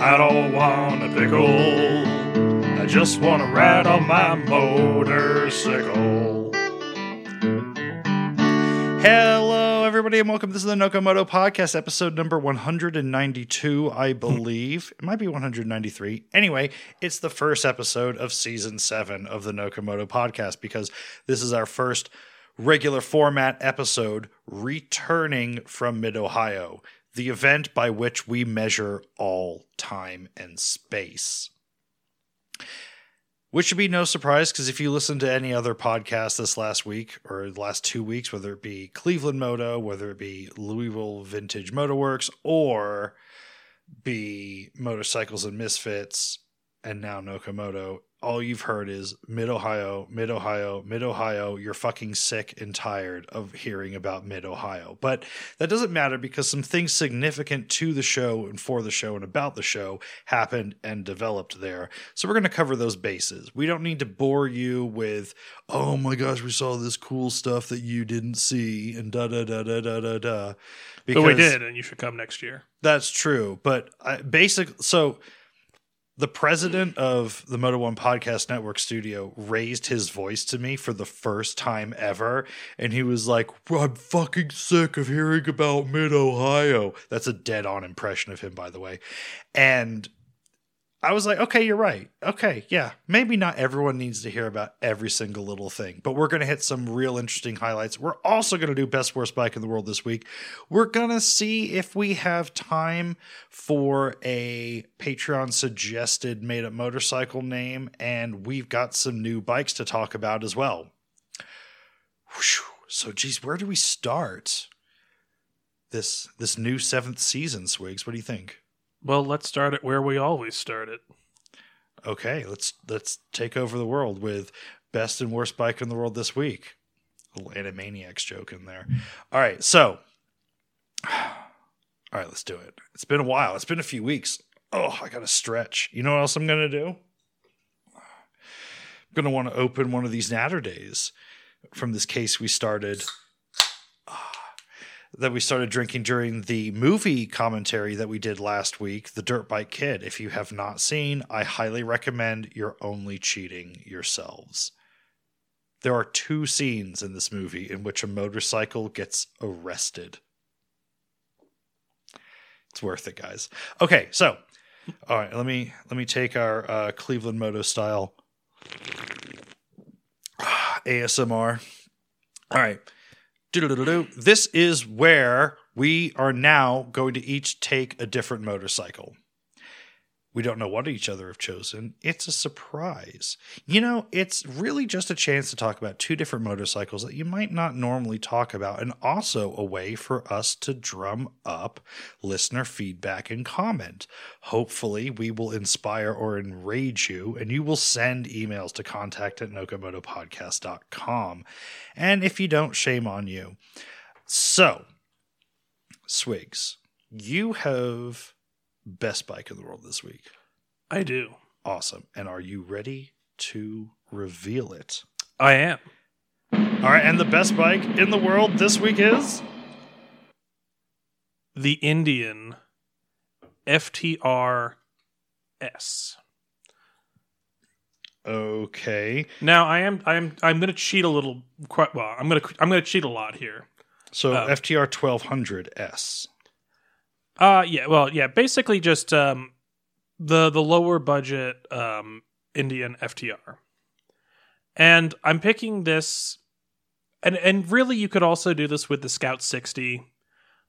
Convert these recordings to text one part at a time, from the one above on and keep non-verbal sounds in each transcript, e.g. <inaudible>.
I don't want a pickle. I just want to ride on my motorcycle. Hello, everybody, and welcome. This is the Nocomoto Podcast, episode number 192, I hmm. believe. It might be 193. Anyway, it's the first episode of season seven of the Nocomoto Podcast because this is our first regular format episode returning from Mid Ohio, the event by which we measure all time and space. Which should be no surprise because if you listen to any other podcast this last week or the last two weeks, whether it be Cleveland Moto, whether it be Louisville Vintage Motorworks, or be Motorcycles and Misfits, and now Nocomoto, all you've heard is Mid Ohio, Mid Ohio, Mid Ohio. You're fucking sick and tired of hearing about Mid Ohio. But that doesn't matter because some things significant to the show and for the show and about the show happened and developed there. So we're going to cover those bases. We don't need to bore you with, oh my gosh, we saw this cool stuff that you didn't see and da da da da da da da. But we did, and you should come next year. That's true. But I, basic, so the president of the Moto One Podcast Network studio raised his voice to me for the first time ever. And he was like, I'm fucking sick of hearing about Mid Ohio. That's a dead on impression of him, by the way. And I was like, okay, you're right. Okay, yeah. Maybe not everyone needs to hear about every single little thing, but we're going to hit some real interesting highlights. We're also going to do best worst bike in the world this week. We're going to see if we have time for a Patreon suggested made up motorcycle name, and we've got some new bikes to talk about as well. So, geez, where do we start? This this new seventh season, Swigs. What do you think? Well, let's start it where we always start it. Okay, let's let's take over the world with best and worst bike in the world this week. A little Animaniacs joke in there. All right, so <sighs> all right, let's do it. It's been a while. It's been a few weeks. Oh, I got to stretch. You know what else I'm going to do? I'm going to want to open one of these Natter days from this case we started that we started drinking during the movie commentary that we did last week, The Dirt Bike Kid. If you have not seen, I highly recommend you're only cheating yourselves. There are two scenes in this movie in which a motorcycle gets arrested. It's worth it, guys. Okay, so all right, let me let me take our uh, Cleveland Moto style <sighs> ASMR. All right. This is where we are now going to each take a different motorcycle. We don't know what each other have chosen. It's a surprise. You know, it's really just a chance to talk about two different motorcycles that you might not normally talk about, and also a way for us to drum up listener feedback and comment. Hopefully, we will inspire or enrage you, and you will send emails to contact at nocomotopodcast.com. And if you don't, shame on you. So, Swigs, you have best bike in the world this week. I do. Awesome. And are you ready to reveal it? I am. All right. And the best bike in the world this week is the Indian FTR S. Okay. Now I am I am I'm going to cheat a little. Quite well. I'm going to I'm going to cheat a lot here. So uh, FTR 1200S. Uh yeah, well, yeah, basically just um the the lower budget um Indian FTR. And I'm picking this and and really you could also do this with the Scout 60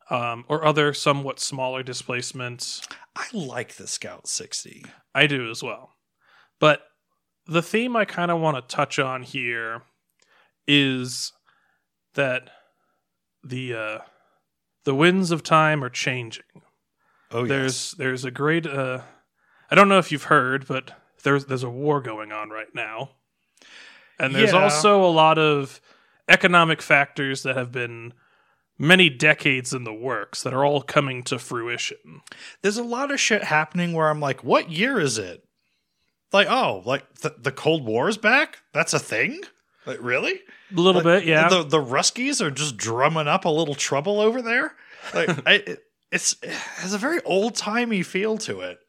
um or other somewhat smaller displacements. I like the Scout 60. I do as well. But the theme I kind of want to touch on here is that the uh the winds of time are changing. Oh, there's there's a great uh I don't know if you've heard, but there's there's a war going on right now. And there's Yeah. also a lot of economic factors that have been many decades in the works that are all coming to fruition. There's a lot of shit happening where I'm like, what year is it? Like, oh, like th- the Cold War is back? That's a thing? Like, really? A little Like, bit, yeah. The the Ruskies are just drumming up a little trouble over there. Like, <laughs> I, it's it has a very old timey feel to it.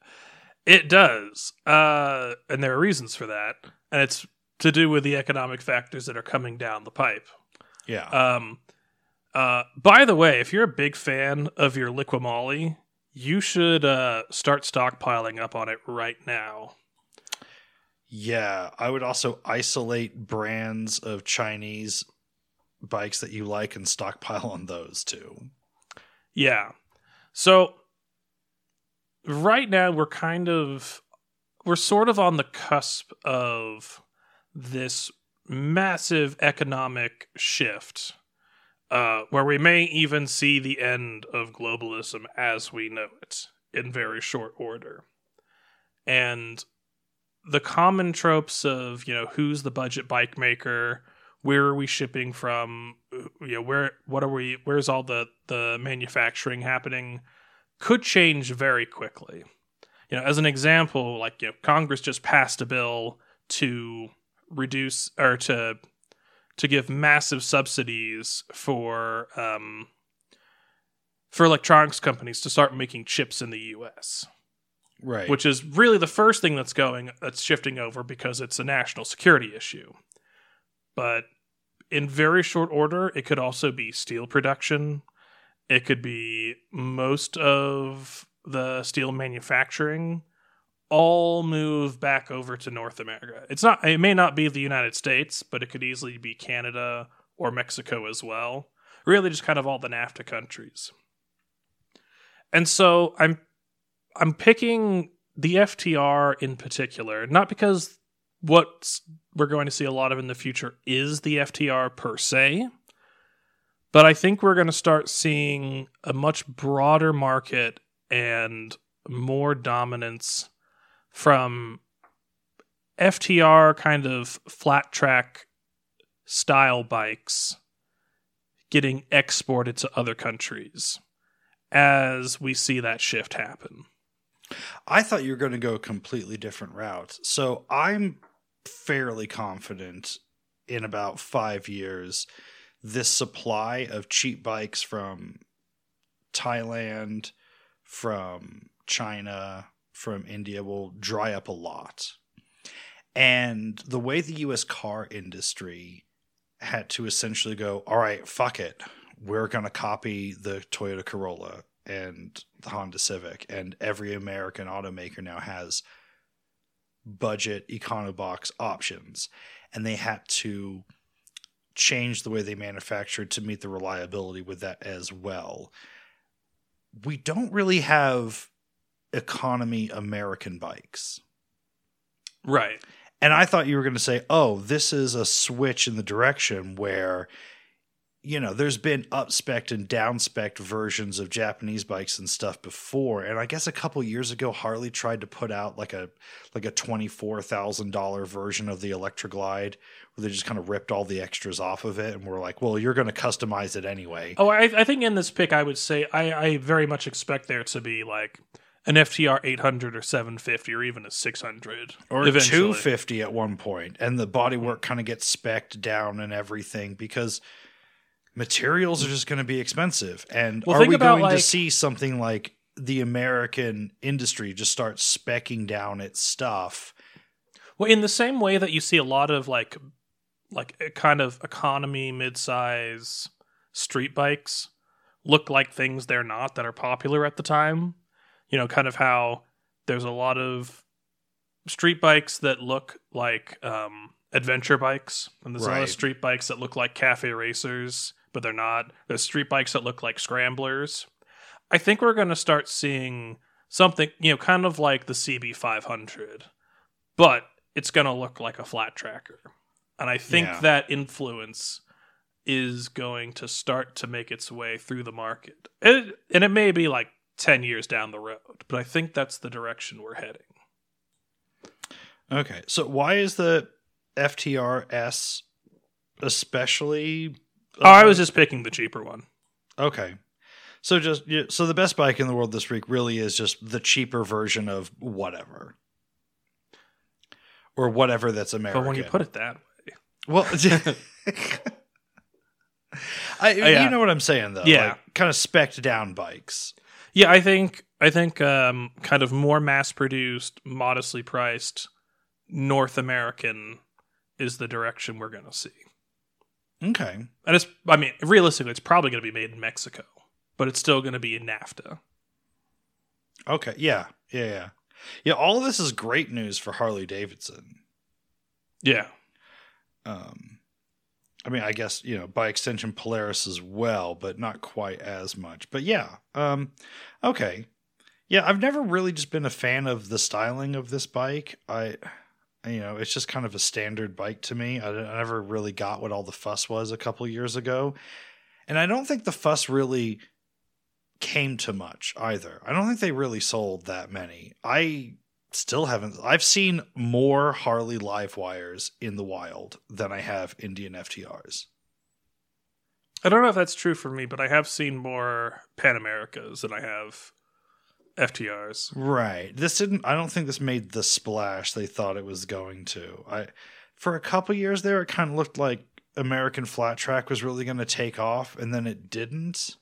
It does. Uh, and there are reasons for that. And it's to do with the economic factors that are coming down the pipe. Yeah. Um, uh, by the way, if you're a big fan of your Liqui Moly, you should uh, start stockpiling up on it right now. yeah. I would also isolate brands of Chinese bikes that you like and stockpile on those too. Yeah. So right now we're kind of we're sort of on the cusp of this massive economic shift uh, where we may even see the end of globalism as we know it in very short order. And the common tropes of, you know, who's the budget bike maker, where are we shipping from, you know, where what are we where's all the the manufacturing happening could change very quickly. You know, as an example, like you know, Congress just passed a bill to reduce or to to give massive subsidies for um, for electronics companies to start making chips in the U.S., Right. which is really the first thing that's going that's shifting over because it's a national security issue. But in very short order, it could also be steel production. It could be most of the steel manufacturing all move back over to North America. It's not it may not be the United States, but it could easily be Canada or Mexico as well. Really just kind of all the NAFTA countries. And so I'm I'm picking the FTR in particular, not because what we're going to see a lot of in the future is the FTR per se, but I think we're going to start seeing a much broader market and more dominance from FTR kind of flat track style bikes getting exported to other countries as we see that shift happen. I thought you were going to go a completely different route. So I'm fairly confident in about five years, this supply of cheap bikes from Thailand, from China, from India will dry up a lot. And the way the US car industry had to essentially go, all right, fuck it. We're going to copy the Toyota Corolla and the Honda Civic, and every American automaker now has budget econobox options, and they had to change the way they manufactured to meet the reliability with that as well. We don't really have economy American bikes. Right. And I thought you were going to say, oh, this is a switch in the direction where, you know, there's been upspec and downspec versions of Japanese bikes and stuff before. And I guess a couple years ago, Harley tried to put out like a like a twenty four thousand dollar version of the Electra Glide, where they just kind of ripped all the extras off of it, and we're like, well, you're going to customize it anyway. Oh, I, I think in this pick, I would say I, I very much expect there to be like an FTR 800 or 750 or even a 600 or eventually. 250 at one point and the bodywork mm-hmm. kind of gets specced down and everything because materials are just going to be expensive. And Well, are we about, going to see something like the american industry just start specking down its stuff? Well, in the same way that you see a lot of like like a kind of economy midsize street bikes look like things they're not that are popular at the time. You know, kind of how there's a lot of street bikes that look like um, adventure bikes, and there's a lot of street bikes that look like cafe racers, but they're not. There's street bikes that look like scramblers. I think we're going to start seeing something, you know, kind of like the CB500, but it's going to look like a flat tracker. And I think Yeah. that influence is going to start to make its way through the market. It, and it may be like 10 years down the road, but I think that's the direction we're heading. okay so why is the ftrs especially Oh, I was just picking the cheaper one. Okay. So just so the best bike in the world this week really is just the cheaper version of whatever. Or whatever that's American. But when you put it that way, well <laughs> <laughs> I yeah. you know what I'm saying though. Yeah. Like, kind of specked down bikes. yeah, I think I think um, kind of more mass produced, modestly priced North American is the direction we're going to see. Okay. And it's, I mean, realistically, it's probably going to be made in Mexico, but it's still going to be in NAFTA. Okay. Yeah. Yeah. Yeah. Yeah. All of this is great news for Harley Davidson. Yeah. Um, I mean, I guess you know by extension Polaris as well, but not quite as much. But yeah. Um, okay. Yeah, I've never really just been a fan of the styling of this bike. I, you know, it's just kind of a standard bike to me. I, I never really got what all the fuss was a couple years ago, and I don't think the fuss really came to much either. I don't think they really sold that many. I still haven't. I've seen more Harley live wires in the wild than I have Indian FTRs. I don't know if that's true for me, but I have seen more Pan Americas than I have FTRs. Right. This didn't. I don't think this made the splash they thought it was going to. I, for a couple years there, it kind of looked like American Flat Track was really going to take off, and then it didn't.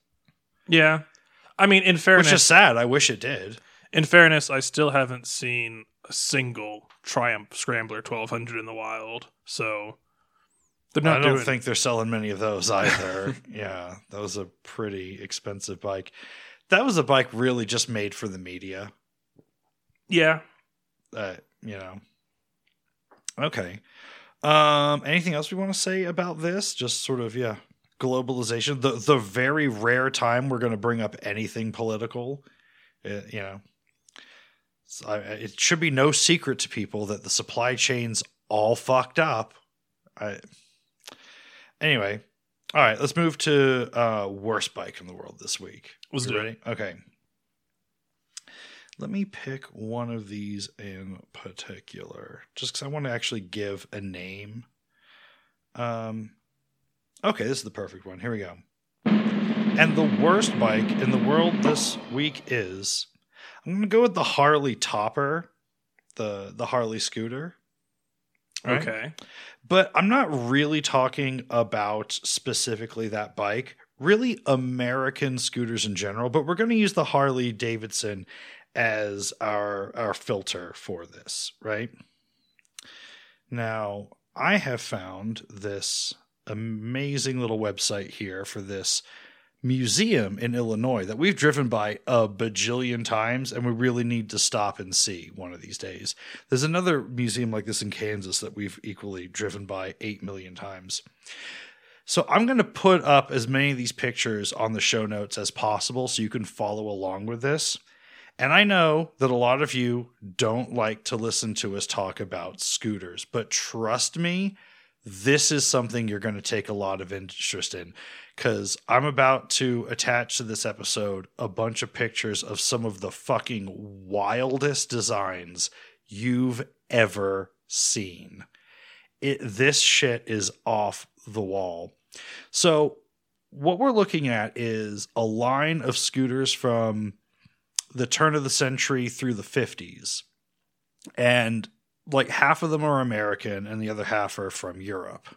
Yeah. I mean, in fairness, Which is sad. I wish it did. in fairness, I still haven't seen a single Triumph Scrambler 1200 in the wild. So they're not I don't doing. think they're selling many of those either. <laughs> yeah, that was a pretty expensive bike. That was a bike really just made for the media. yeah. Uh, you know. Okay. Um, anything else we want to say about this? Just sort of, yeah, globalization. The the very rare time we're going to bring up anything political. Uh, you know, So, I, it should be no secret to people that the supply chain's all fucked up. I, anyway, all right, let's move to uh, worst bike in the world this week. Do it. ready? Okay. Let me pick one of these in particular, just because I want to actually give a name. Um, okay, this is the perfect one. Here we go. And the worst bike in the world this week is I'm going to go with the Harley Topper, the the Harley scooter. Right? Okay. But I'm not really talking about specifically that bike, really American scooters in general, but we're going to use the Harley Davidson as our our filter for this, right? Now, I have found this amazing little website here for this museum in Illinois that we've driven by a bajillion times and we really need to stop and see one of these days. There's another museum like this in Kansas that we've equally driven by 8 million times. So I'm going to put up as many of these pictures on the show notes as possible so you can follow along with this. And I know that a lot of you don't like to listen to us talk about scooters, but trust me, this is something you're going to take a lot of interest in because I'm about to attach to this episode a bunch of pictures of some of the fucking wildest designs you've ever seen. It this shit is off the wall. So what we're looking at is a line of scooters from the turn of the century through the 50s. And like half of them are American and the other half are from Europe.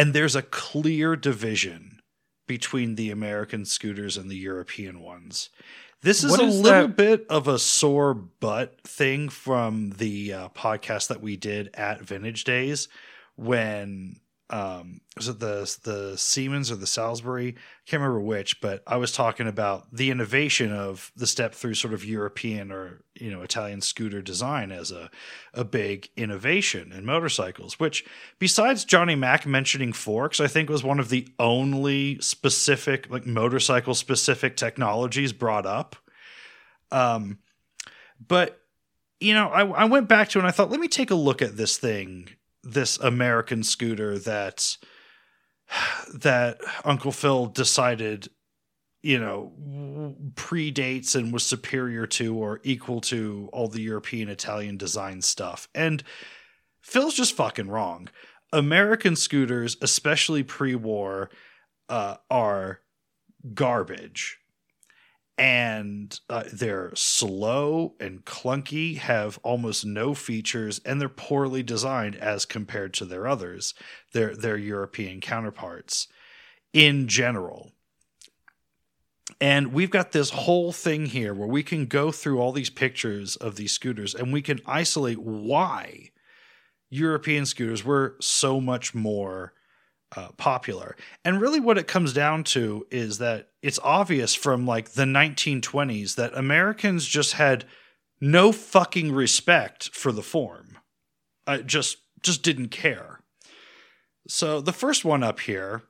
And there's a clear division between the American scooters and the European ones. This is What a little that- bit of a sore butt thing from the uh, podcast that we did at Vintage Days when um was it the the Siemens or the Salsbury? I Can't remember which, but I was talking about the innovation of the step through sort of European or you know Italian scooter design as a a big innovation in motorcycles. Which, besides Johnny Mack mentioning forks, I think was one of the only specific like motorcycle specific technologies brought up. Um, but you know, I, I went back to and I thought, let me take a look at this thing, this American scooter that that Uncle Phil decided, you know, predates and was superior to or equal to all the European Italian design stuff. And Phil's just fucking wrong. American scooters, especially pre-war, uh, are garbage and uh, they're slow and clunky, have almost no features, and they're poorly designed as compared to their others, their their European counterparts in general. And we've got this whole thing here where we can go through all these pictures of these scooters and we can isolate why European scooters were so much more uh, popular. And really, what it comes down to is that it's obvious from like the 1920s that Americans just had no fucking respect for the form. I just just didn't care. So the first one up here,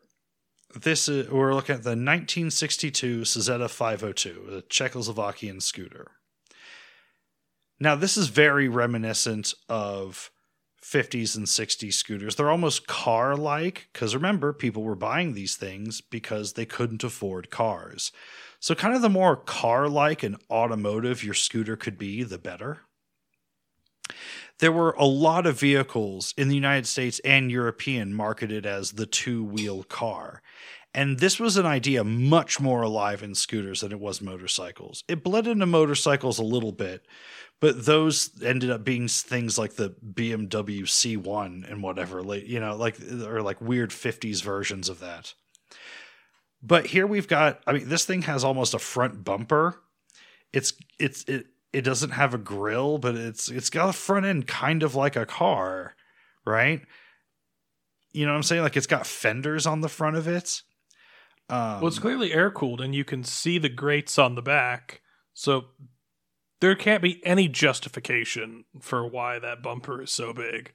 this is we're looking at the 1962 Cezeta 502, a Czechoslovakian scooter. Now this is very reminiscent of 50s and 60s scooters. They're almost car like because remember, people were buying these things because they couldn't afford cars. So, kind of the more car like and automotive your scooter could be, the better. There were a lot of vehicles in the United States and European marketed as the two wheel car. And this was an idea much more alive in scooters than it was motorcycles. It bled into motorcycles a little bit, but those ended up being things like the BMW C1 and whatever, you know, like or like weird 50s versions of that. But here we've got I mean this thing has almost a front bumper. It's it's it it doesn't have a grill, but it's it's got a front end kind of like a car, right? You know what I'm saying? Like it's got fenders on the front of it. Um, well, it's clearly air cooled, and you can see the grates on the back. So there can't be any justification for why that bumper is so big.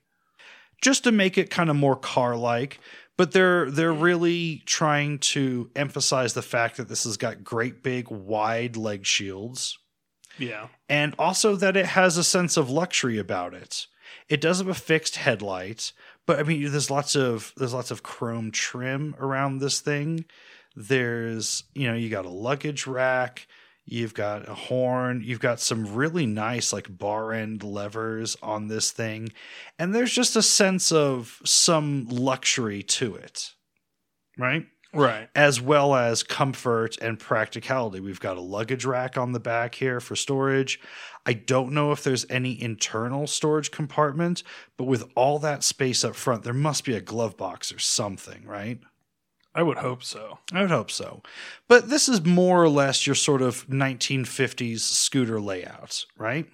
Just to make it kind of more car like, but they're they're really trying to emphasize the fact that this has got great big wide leg shields. Yeah. And also that it has a sense of luxury about it. It does have a fixed headlight, but I mean there's lots of there's lots of chrome trim around this thing. There's, you know, you got a luggage rack, You've got a horn. You've got some really nice, like, bar end levers on this thing. And there's just a sense of some luxury to it, right? Right. As well as comfort and practicality. We've got a luggage rack on the back here for storage. I don't know if there's any internal storage compartment, but with all that space up front, there must be a glove box or something, right? I would hope so. I would hope so. But this is more or less your sort of 1950s scooter layout, right?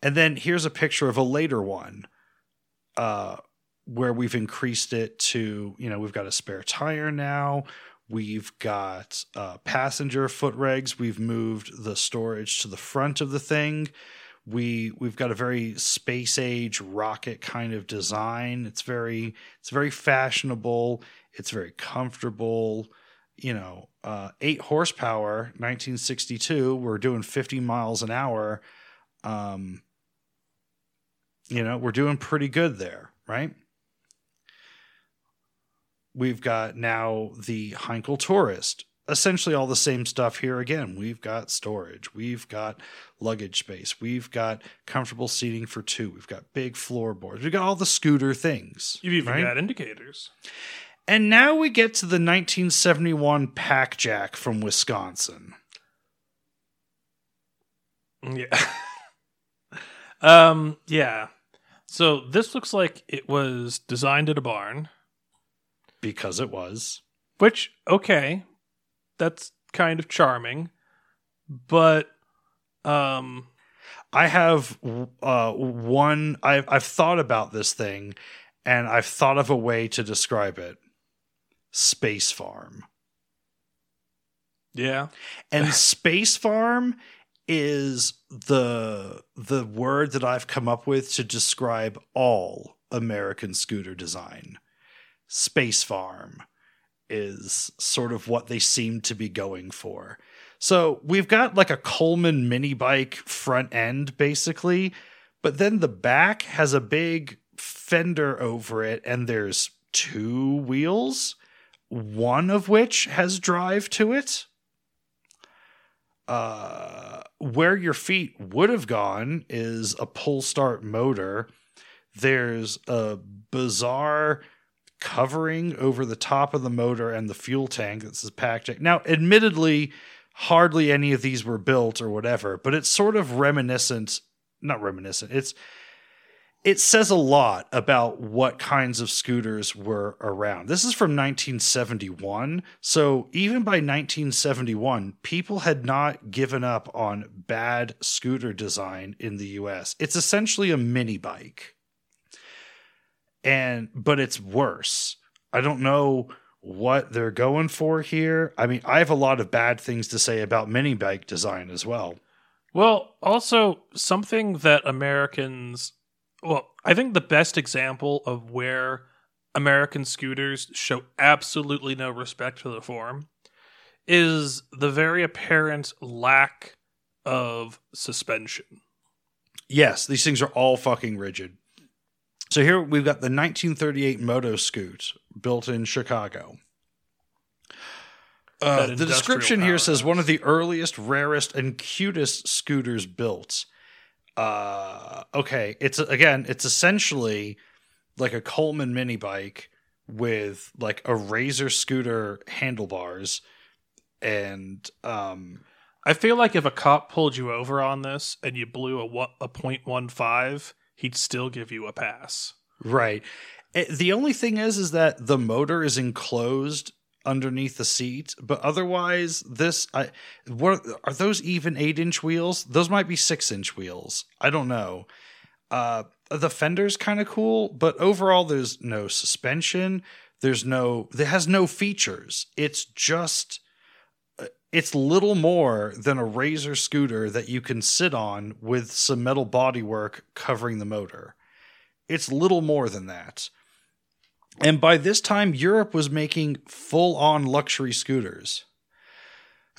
And then here's a picture of a later one uh, where we've increased it to, you know, we've got a spare tire now. We've got uh, passenger foot regs. We've moved the storage to the front of the thing. We we've got a very space age rocket kind of design. It's very it's very fashionable. It's very comfortable. You know, uh, eight horsepower, 1962. We're doing 50 miles an hour. Um, you know, we're doing pretty good there, right? We've got now the Heinkel Tourist. Essentially, all the same stuff here again. We've got storage, we've got luggage space, we've got comfortable seating for two, we've got big floorboards, we've got all the scooter things. You've even right? got indicators. And now we get to the 1971 Pack Jack from Wisconsin. Yeah. <laughs> um, yeah. So this looks like it was designed at a barn. Because it was. Which, okay, that's kind of charming. But um I have uh one I've I've thought about this thing and I've thought of a way to describe it. Space Farm. Yeah. And <laughs> Space Farm is the the word that I've come up with to describe all American scooter design. Space Farm is sort of what they seem to be going for. So we've got like a Coleman mini bike front end basically, but then the back has a big fender over it and there's two wheels, one of which has drive to it. Uh, where your feet would have gone is a pull start motor. There's a bizarre covering over the top of the motor and the fuel tank that says Pack Jack. Now, admittedly, hardly any of these were built or whatever, but it's sort of reminiscent, not reminiscent. It's it says a lot about what kinds of scooters were around. This is from 1971. So even by 1971, people had not given up on bad scooter design in the US. It's essentially a mini bike. And but it's worse. I don't know what they're going for here. I mean, I have a lot of bad things to say about mini bike design as well. Well, also something that Americans well, I think the best example of where American scooters show absolutely no respect for the form is the very apparent lack of suspension. Yes, these things are all fucking rigid. So here we've got the 1938 Moto Scoot built in Chicago. Uh, the description here says one of the earliest, rarest, and cutest scooters built uh okay it's again it's essentially like a coleman mini bike with like a razor scooter handlebars and um i feel like if a cop pulled you over on this and you blew a a 0.15 he'd still give you a pass. Right. It, the only thing is is that the motor is enclosed underneath the seat, but otherwise, this I what are those even eight inch wheels? Those might be six inch wheels. I don't know. Uh, the fender's kind of cool, but overall, there's no suspension. There's no. It has no features. It's just. Uh, it's little more than a razor scooter that you can sit on with some metal bodywork covering the motor. It's little more than that. And by this time, Europe was making full on luxury scooters.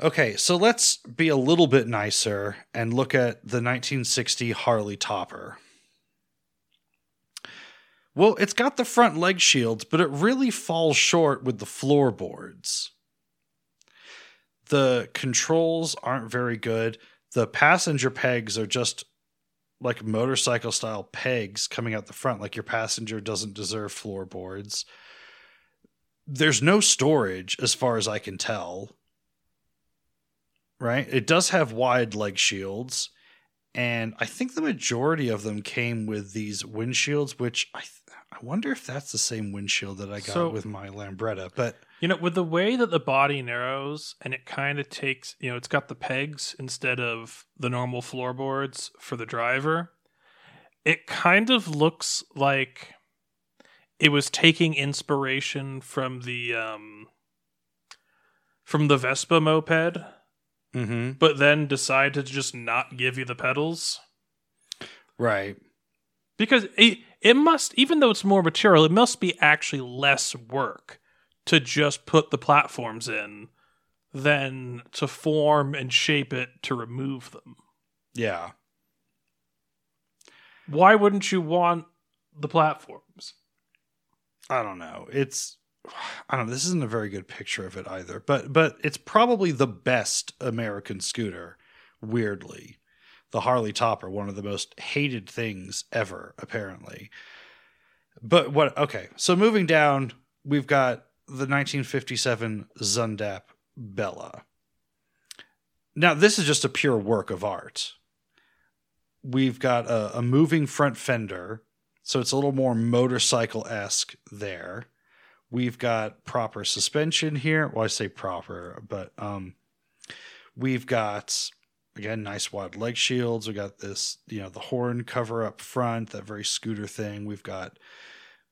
Okay, so let's be a little bit nicer and look at the 1960 Harley Topper. Well, it's got the front leg shields, but it really falls short with the floorboards. The controls aren't very good. The passenger pegs are just like motorcycle style pegs coming out the front like your passenger doesn't deserve floorboards. There's no storage as far as i can tell. Right? It does have wide leg shields and i think the majority of them came with these windshields which i th- i wonder if that's the same windshield that i got so, with my lambretta but you know, with the way that the body narrows and it kind of takes, you know, it's got the pegs instead of the normal floorboards for the driver. It kind of looks like it was taking inspiration from the um from the Vespa moped, mm-hmm. but then decided to just not give you the pedals. Right. Because it, it must, even though it's more material, it must be actually less work to just put the platforms in than to form and shape it to remove them. Yeah. Why wouldn't you want the platforms? I don't know. It's I don't know. This isn't a very good picture of it either. But but it's probably the best American scooter, weirdly. The Harley Topper, one of the most hated things ever, apparently. But what okay, so moving down, we've got the 1957 Zündapp Bella. Now, this is just a pure work of art. We've got a, a moving front fender, so it's a little more motorcycle esque there. We've got proper suspension here. Well, I say proper, but um, we've got again nice wide leg shields. We got this, you know, the horn cover up front, that very scooter thing. We've got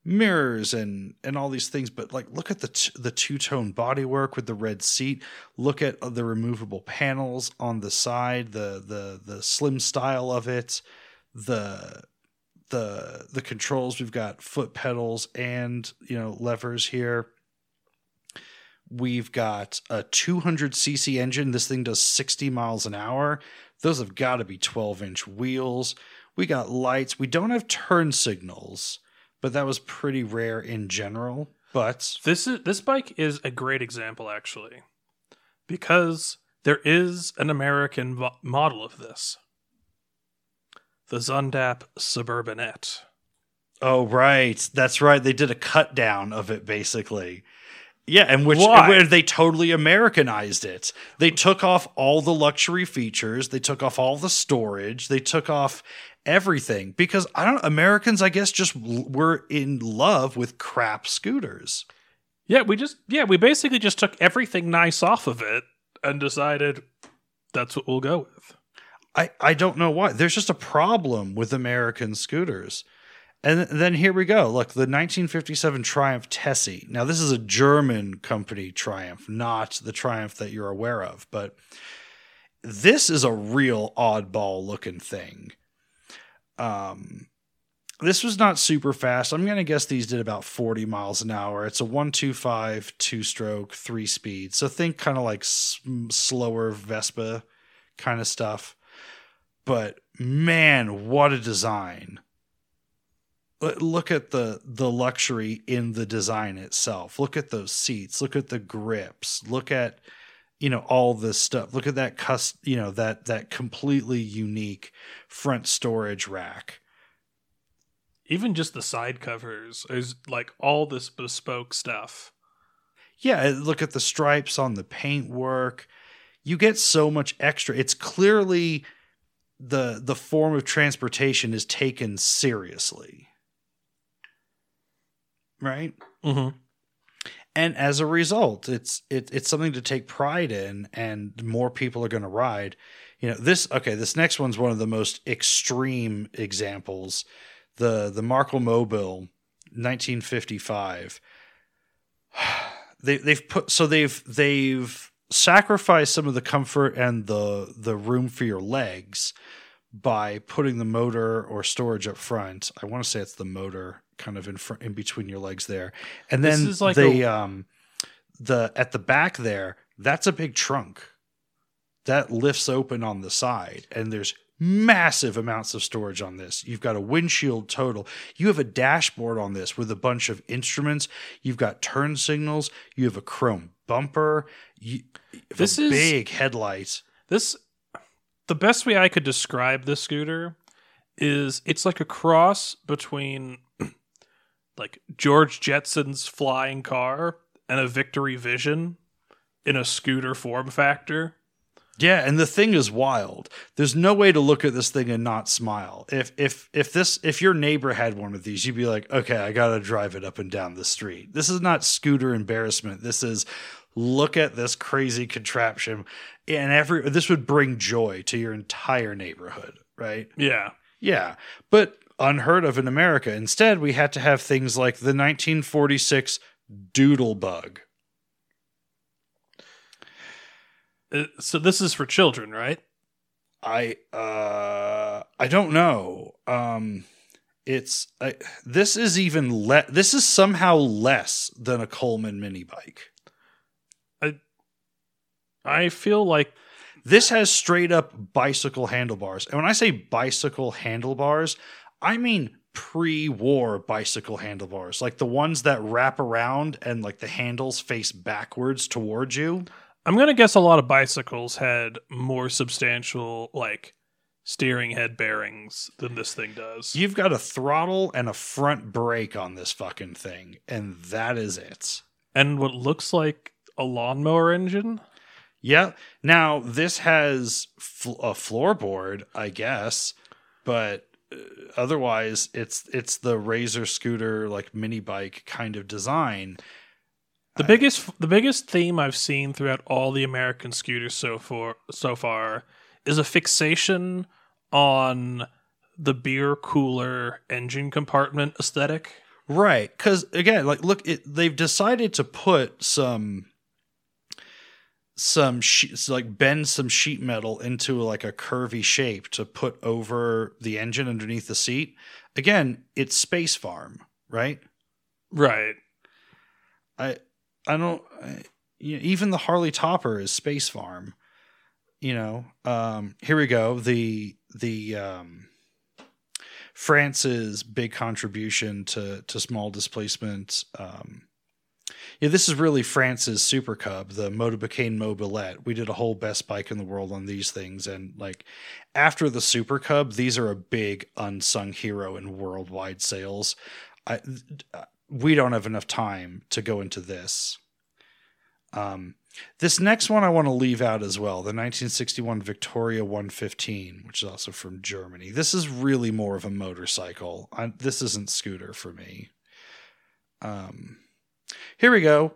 mirrors and and all these things but like look at the t- the two-tone bodywork with the red seat look at uh, the removable panels on the side the the the slim style of it the the the controls we've got foot pedals and you know levers here we've got a 200cc engine this thing does 60 miles an hour those have got to be 12 inch wheels we got lights we don't have turn signals but that was pretty rare in general. But this is this bike is a great example actually, because there is an American vo- model of this, the Zündapp Suburbanette. Oh right, that's right. They did a cut down of it basically, Yeah, and which Why? where they totally Americanized it. They took off all the luxury features, they took off all the storage, they took off everything because I don't Americans I guess just were in love with crap scooters. Yeah, we just yeah, we basically just took everything nice off of it and decided that's what we'll go with. I I don't know why. There's just a problem with American scooters. And then here we go. Look, the 1957 Triumph Tessy. Now, this is a German company Triumph, not the Triumph that you're aware of, but this is a real oddball looking thing. Um, this was not super fast. I'm going to guess these did about 40 miles an hour. It's a 125 two stroke, three speed. So think kind of like s- slower Vespa kind of stuff. But man, what a design. Look- Look at the the luxury in the design itself. Look at those seats. Look at the grips. Look at you know all this stuff. Look at that cus you know that that completely unique front storage rack. Even just the side covers is like all this bespoke stuff. Yeah, look at the stripes on the paintwork. You get so much extra. It's clearly the the form of transportation is taken seriously. Right? Mm-hmm. And as a result, it's it, it's something to take pride in and more people are going to ride. You know, this okay, this next one's one of the most extreme examples. The the Markle Mobile 1955 <sighs> they they've put so they've they've sacrificed some of the comfort and the the room for your legs by putting the motor or storage up front. I want to say it's the motor kind of in front in between your legs there. And This then is like they a- um the at the back there, that's a big trunk. That lifts open on the side and there's massive amounts of storage on this. You've got a windshield total. You have a dashboard on this with a bunch of instruments. You've got turn signals. You have a chrome bumper. You, This is- big headlight. This the best way I could describe this scooter is it's like a cross between like George Jetson's flying car and a Victory Vision in a scooter form factor. Yeah, and the thing is wild. There's no way to look at this thing and not smile. If if if this if your neighbor had one of these, you'd be like, "Okay, I got to drive it up and down the street." This is not scooter embarrassment. This is look at this crazy contraption and every this would bring joy to your entire neighborhood, right? Yeah. Yeah, but unheard of in America. Instead, we had to have things like the 1946 Doodle Bug. Uh, So this is for children, right? I uh I don't know. Um it's I, this is even le- this is somehow less than a Coleman mini bike. I I feel like This has straight up bicycle handlebars. And when I say bicycle handlebars, I mean pre-war bicycle handlebars, like the ones that wrap around and like the handles face backwards towards you. I'm gonna guess a lot of bicycles had more substantial like steering head bearings than this thing does. You've got a throttle and a front brake on this fucking thing, and that is it. and what looks like a lawnmower engine. Yeah. Now this has fl- a floorboard, I guess, but otherwise it's it's the Razor scooter like mini bike kind of design. The biggest the biggest theme I've seen throughout all the American scooters so far so far is a fixation on the beer cooler engine compartment aesthetic. Right, cuz again, like look, it, they've decided to put some some she- like bend some sheet metal into like a curvy shape to put over the engine underneath the seat. Again, it's Space Farm, right? Right. I I don't I, you know, even the Harley Topper is Space Farm. You know, um, here we go. The the um, France's big contribution to to small displacement. Um, yeah, this is really France's Super Cub, the Motobécane Mobylette. We did a whole best bike in the world on these things, and like after the Super Cub, these are a big unsung hero in worldwide sales. I we don't have enough time to go into this. Um, this next one I want to leave out as well the 1961 Victoria 115, which is also from Germany. This is really more of a motorcycle. I, this isn't scooter for me. Um, here we go.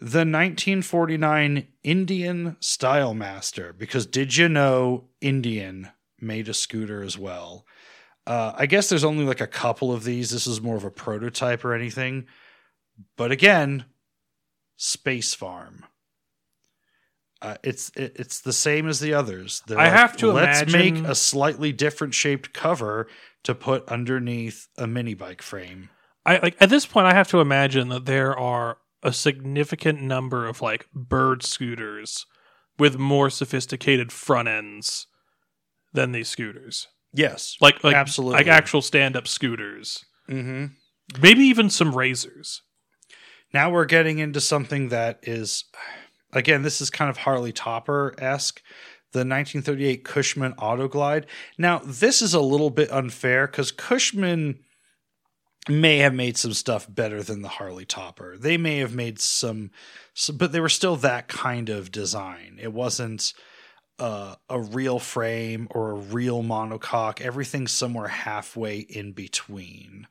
The 1949 Indian Style Master, because did you know Indian made a scooter as well? Uh, I guess there's only like a couple of these. This is more of a prototype or anything. But again, Space Farm. Uh, it's it, it's the same as the others. They're I have to let's imagine- make a slightly different shaped cover to put underneath a mini bike frame. I like at this point I have to imagine that there are a significant number of like bird scooters with more sophisticated front ends than these scooters. Yes, Like like Absolutely. like actual stand up scooters. mm-hmm. Maybe even some razors. Now we're getting into something that is, again, this is kind of Harley Topper esque. The 1938 Cushman Autoglide. Now, this is a little bit unfair because Cushman may have made some stuff better than the Harley Topper. They may have made some, some but they were still that kind of design. It wasn't uh, a real frame or a real monocoque. Everything's somewhere halfway in between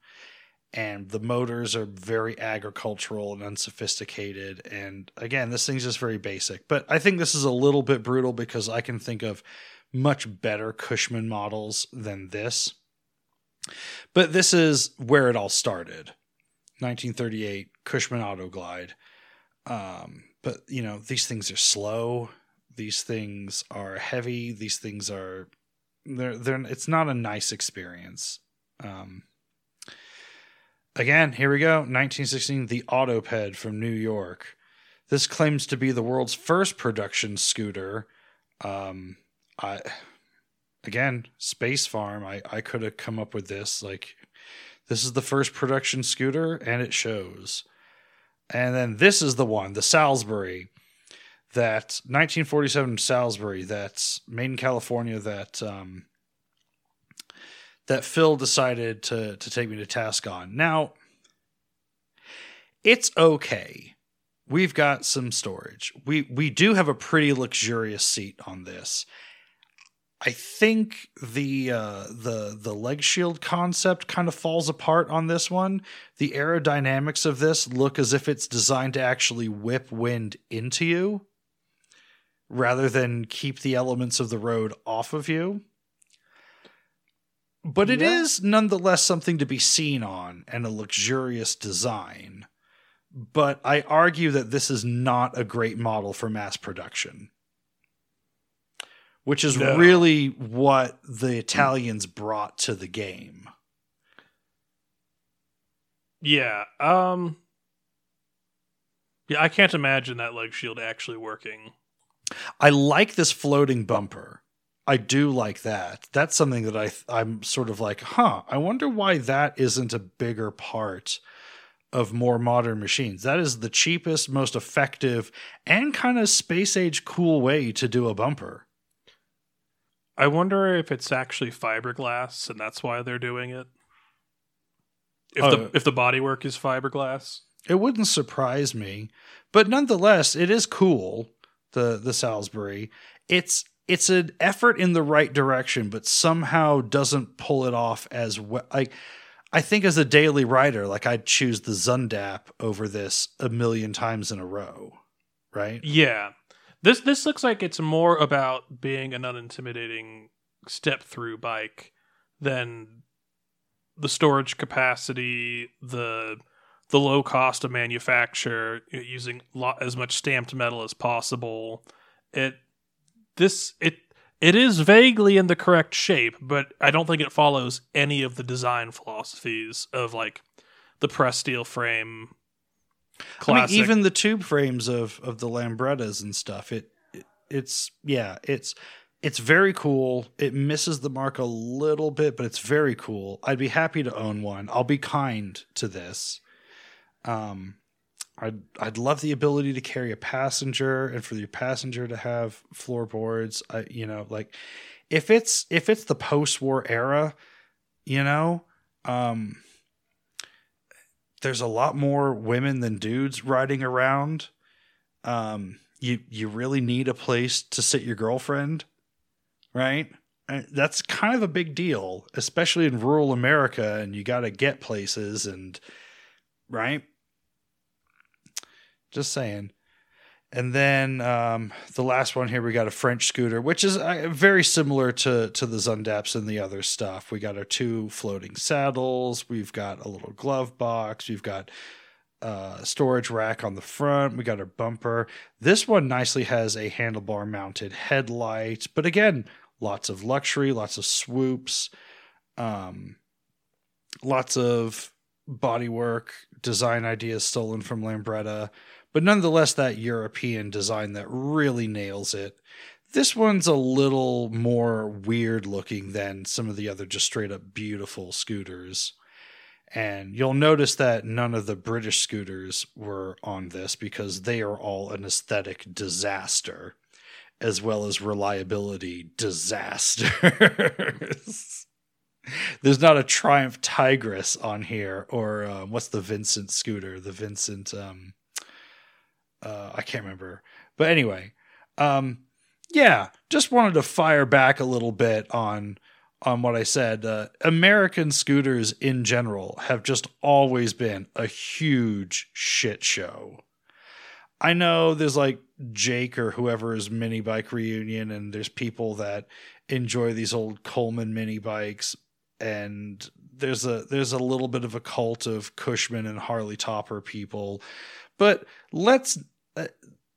and the motors are very agricultural and unsophisticated and again this thing's just very basic but i think this is a little bit brutal because i can think of much better cushman models than this but this is where it all started 1938 cushman autoglide um, but you know these things are slow these things are heavy these things are they're they're it's not a nice experience um, Again, here we go. 1916, the Autoped from New York. This claims to be the world's first production scooter. Um, I again, Space Farm. I I could have come up with this. Like, this is the first production scooter, and it shows. And then this is the one, the Salsbury, that 1947 Salsbury, that's made in California. That um, that Phil decided to to take me to task on. Now, it's okay. We've got some storage. We we do have a pretty luxurious seat on this. I think the uh, the the leg shield concept kind of falls apart on this one. The aerodynamics of this look as if it's designed to actually whip wind into you rather than keep the elements of the road off of you but it Yeah. is nonetheless something to be seen on and a luxurious design. But I argue that this is not a great model for mass production, which is No. really what the Italians brought to the game. Yeah. Um Yeah, I can't imagine that leg shield actually working. I like this floating bumper. I do like that. That's something that I I'm sort of like, huh. I wonder why that isn't a bigger part of more modern machines. That is the cheapest, most effective, and kind of space age cool way to do a bumper. I wonder if it's actually fiberglass and that's why they're doing it. If Uh, the if the bodywork is fiberglass. It wouldn't surprise me, but nonetheless, it is cool. The the Salsbury. It's it's an effort in the right direction, but somehow doesn't pull it off as well. Like I think as a daily rider, like I'd choose the Zündapp over this a million times in a row, right? Yeah. This this looks like it's more about being an unintimidating step through bike than the storage capacity, the the low cost of manufacture, using lo- as much stamped metal as possible. It this it it is vaguely in the correct shape, but I don't think it follows any of the design philosophies of like the press steel frame. Classic. I mean, even the tube frames of of the Lambrettas and stuff. It, it it's yeah, it's it's very cool. It misses the mark a little bit, but it's very cool. I'd be happy to own one. I'll be kind to this. Um, I'd I'd love the ability to carry a passenger and for your passenger to have floorboards. I you know like if it's if it's the post war era, you know, um, there's a lot more women than dudes riding around. Um, you you really need a place to sit your girlfriend, right? And that's kind of a big deal, especially in rural America, and you got to get places and right. Just saying. And then um, the last one here, we got a French scooter, which is uh, very similar to to the Zündapps and the other stuff. We got our two floating saddles. We've got a little glove box. We've got uh, storage rack on the front. We got our bumper. This one nicely has a handlebar mounted headlight, but again, lots of luxury, lots of swoops, um, lots of bodywork, design ideas stolen from Lambretta but nonetheless, that European design that really nails it. This one's a little more weird looking than some of the other just straight up beautiful scooters. And you'll notice that none of the British scooters were on this because they are all an aesthetic disaster as well as reliability disasters. <laughs> There's not a Triumph Tigress on here, or um, what's the Vincent scooter? The Vincent, um, uh, I can't remember. But anyway, um, yeah, just wanted to fire back a little bit on on what I said. Uh, American scooters in general have just always been a huge shit show. I know there's like Jake or whoever is mini bike reunion, and there's people that enjoy these old Coleman mini bikes, and there's a there's a little bit of a cult of Cushman and Harley Topper people. But let's uh,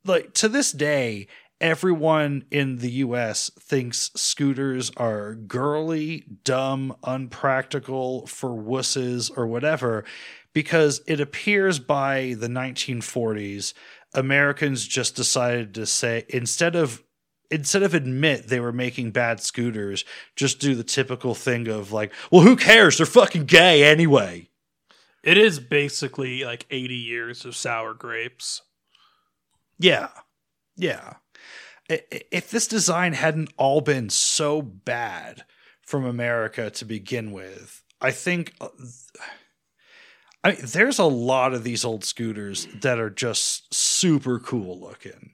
like to this day, everyone in the US thinks scooters are girly, dumb, unpractical for wusses or whatever because it appears by the 1940s Americans just decided to say instead of instead of admit they were making bad scooters, just do the typical thing of like, well, who cares? They're fucking gay anyway. It is basically like 80 years of sour grapes. Yeah. Yeah. If this design hadn't all been so bad from America to begin with, I think uh, I mean, there's a lot of these old scooters that are just super cool looking.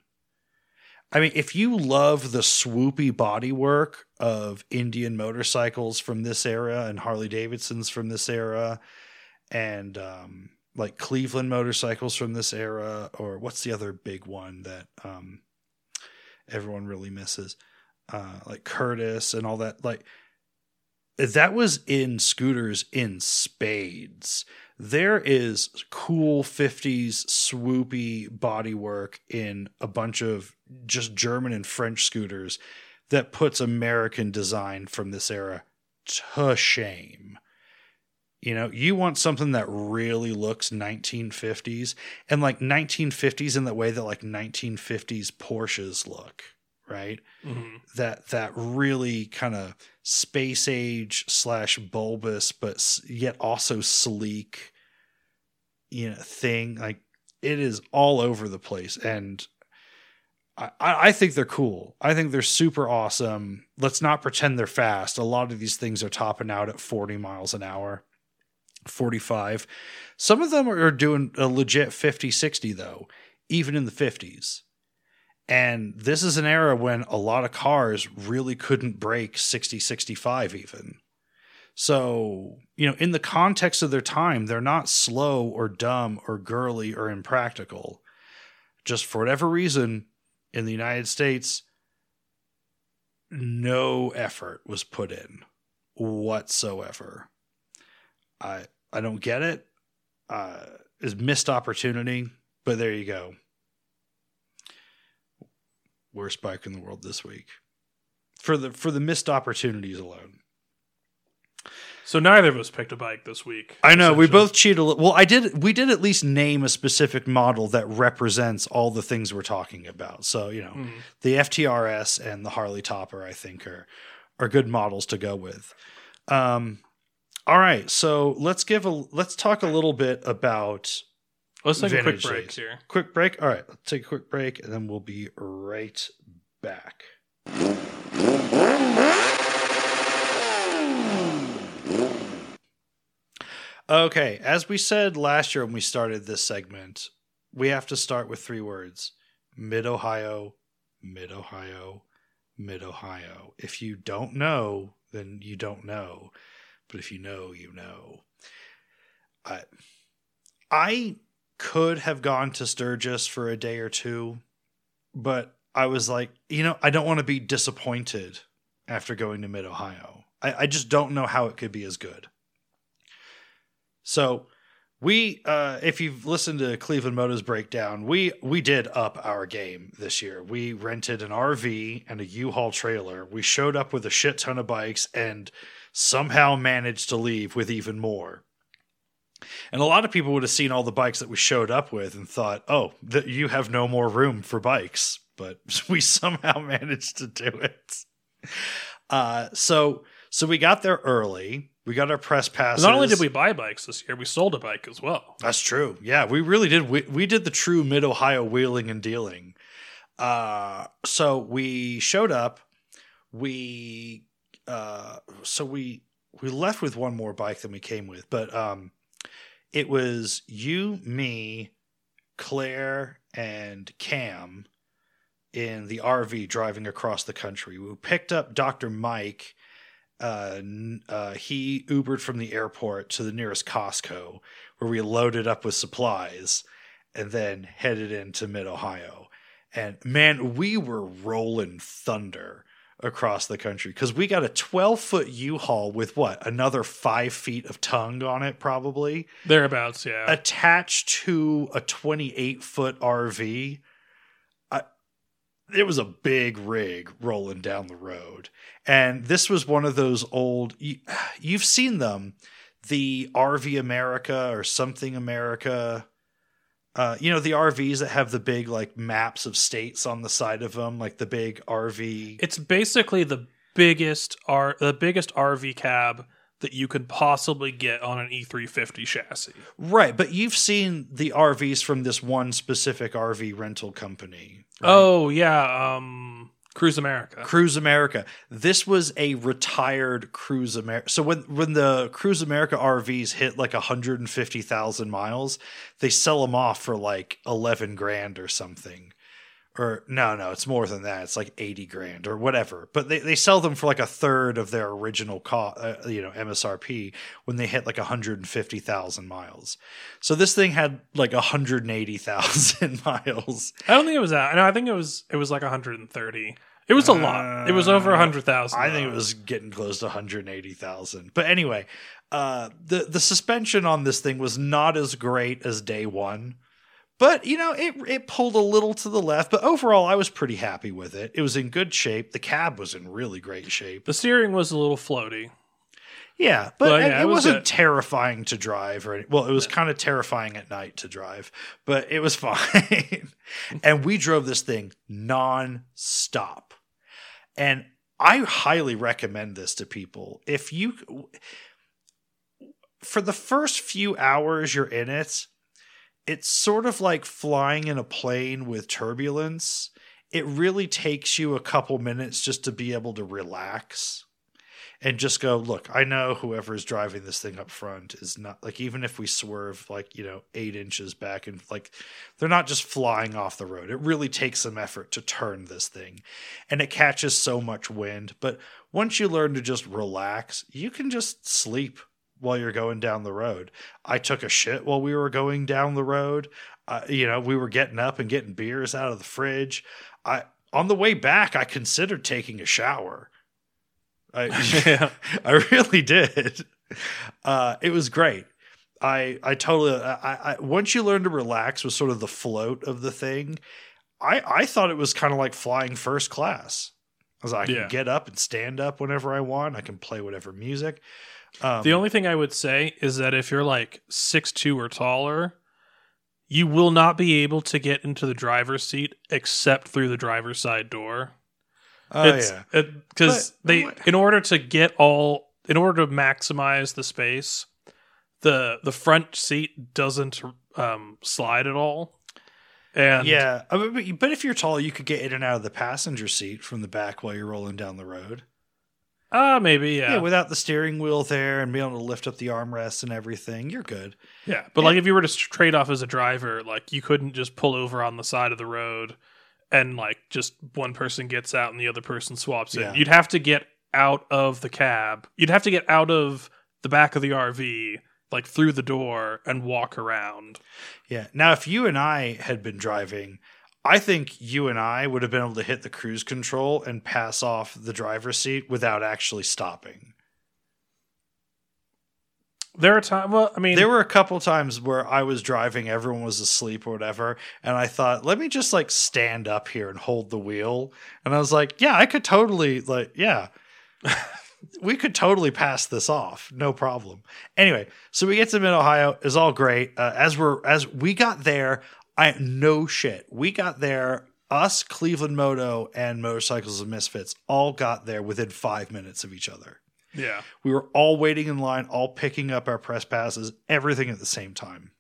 I mean, if you love the swoopy bodywork of Indian motorcycles from this era and Harley Davidsons from this era, and um, like Cleveland motorcycles from this era, or what's the other big one that um, everyone really misses? Uh, like Curtis and all that. Like that was in scooters in spades. There is cool 50s swoopy bodywork in a bunch of just German and French scooters that puts American design from this era to shame. You know, you want something that really looks 1950s and like 1950s in the way that like 1950s Porsches look, right? Mm-hmm. That that really kind of space age slash bulbous, but yet also sleek, you know, thing. Like it is all over the place, and I, I think they're cool. I think they're super awesome. Let's not pretend they're fast. A lot of these things are topping out at 40 miles an hour 45. Some of them are doing a legit 50, 60, though, even in the 50s. And this is an era when a lot of cars really couldn't break 60, 65 even. So, you know, in the context of their time, they're not slow or dumb or girly or impractical. Just for whatever reason, in the United States, no effort was put in whatsoever. I I don't get it. Uh, is missed opportunity, but there you go. Worst bike in the world this week for the for the missed opportunities alone. So neither of us picked a bike this week. I know we both cheated. Well, I did. We did at least name a specific model that represents all the things we're talking about. So you know, mm-hmm. the FTRS and the Harley Topper, I think, are are good models to go with. Um, all right, so let's give a let's talk a little bit about. Let's take a quick break here. Quick break. All right, let's take a quick break, and then we'll be right back. Okay, as we said last year when we started this segment, we have to start with three words: Mid Ohio, Mid Ohio, Mid Ohio. If you don't know, then you don't know. But if you know, you know. I I could have gone to Sturgis for a day or two, but I was like, you know, I don't want to be disappointed after going to Mid Ohio. I, I just don't know how it could be as good. So we uh if you've listened to Cleveland motors breakdown, we we did up our game this year. We rented an RV and a U-Haul trailer. We showed up with a shit ton of bikes and somehow managed to leave with even more. And a lot of people would have seen all the bikes that we showed up with and thought, "Oh, that you have no more room for bikes." But <laughs> we somehow <laughs> managed to do it. Uh so so we got there early. We got our press passes. Not only did we buy bikes this year, we sold a bike as well. That's true. Yeah, we really did. We, we did the true mid Ohio wheeling and dealing. Uh, so we showed up. We uh, so we we left with one more bike than we came with, but um, it was you, me, Claire, and Cam in the RV driving across the country. We picked up Dr. Mike uh, uh, he Ubered from the airport to the nearest Costco, where we loaded up with supplies, and then headed into Mid Ohio. And man, we were rolling thunder across the country because we got a 12 foot U-Haul with what another five feet of tongue on it, probably Thereabouts, yeah. attached to a 28 foot RV. I, it was a big rig rolling down the road. And this was one of those old, you, <sighs> you've seen them, the RV America or something America. Uh, you know, the RVs that have the big like maps of states on the side of them, like the big RV. it's basically the biggest R the biggest RV cab that you could possibly get on an E350 chassis. Right. But you've seen the RVs from this one specific RV rental company. right? Oh yeah, um Cruise America. Cruise America. This was a retired Cruise America. So when when the Cruise America RVs hit like 150,000 miles, they sell them off for like 11 grand or something. Or no, no, it's more than that. It's like 80 grand or whatever. But they, they sell them for like a third of their original cost, uh, you know, MSRP when they hit like 150,000 miles. So this thing had like 180,000 <laughs> miles. I don't think it was that. No, I think it was it was like 130. It was a lot. It was over Uh, 100,000. I think it was getting close to 180,000. But anyway, uh, the the suspension on this thing was not as great as day one, but you know it it pulled a little to the left. But overall, I was pretty happy with it. It was in good shape. The cab was in really great shape. the steering was a little floaty. Yeah, but Well, yeah, it, it was wasn't terrifying to drive. Or any, well, it was kind of terrifying at night to drive, but it was <laughs> fine. and we drove this thing non-stop. And I highly recommend this to people. If you for the first few hours you're in it, it's sort of like flying in a plane with turbulence. It really takes you a couple minutes just to be able to relax and just go, look, I know whoever's driving this thing up front is not like, even if we swerve like, you know, eight inches back and like, they're not just flying off the road. It really takes some effort to turn this thing and it catches so much wind. But once you learn to just relax, you can just sleep while you're going down the road. I took a shit while we were going down the road. Uh, you know, we were getting up and getting beers out of the fridge. I, on the way back, I considered taking a shower. I, Yeah. <laughs> <laughs> I really did. Uh, it was great. I I totally. I, I once you learn to relax with sort of the float of the thing, I I thought it was kind of like flying first class. I was like, I Yeah. can get up and stand up whenever I want. I can play whatever music. Um, The only thing I would say is that if you're like six two or taller, you will not be able to get into the driver's seat except through the driver's side door. oh yeah, because But- they in order to get all in order to maximize the space, the the front seat doesn't um, slide at all. And yeah. But- but if you're tall, you could get in and out of the passenger seat from the back while you're rolling down the road. Uh maybe yeah. Yeah, without the steering wheel there and being able to lift up the armrests and everything, you're good. Yeah, but like if you were to trade off as a driver, like you couldn't just pull over on the side of the road and like just one person gets out and the other person swaps in. Yeah. You'd have to get out of the cab. You'd have to get out of the back of the RV, like through the door, and walk around. Yeah. Now, if you and I had been driving, I think you and I would have been able to hit the cruise control and pass off the driver's seat without actually stopping. There are times. Well, I mean, There were a couple times where I was driving, everyone was asleep or whatever, and I thought, let me just like stand up here and hold the wheel. And I was like, yeah, I could totally like, yeah. <laughs> we could totally pass this off, no problem. Anyway, so we get to Mid Ohio, is all great. Uh, as we're as we got there, I no shit, we got there. Us, Cleveland Moto, and Motorcycles of Misfits all got there within five minutes of each other. yeah. We were all waiting in line, all picking up our press passes, everything at the same time.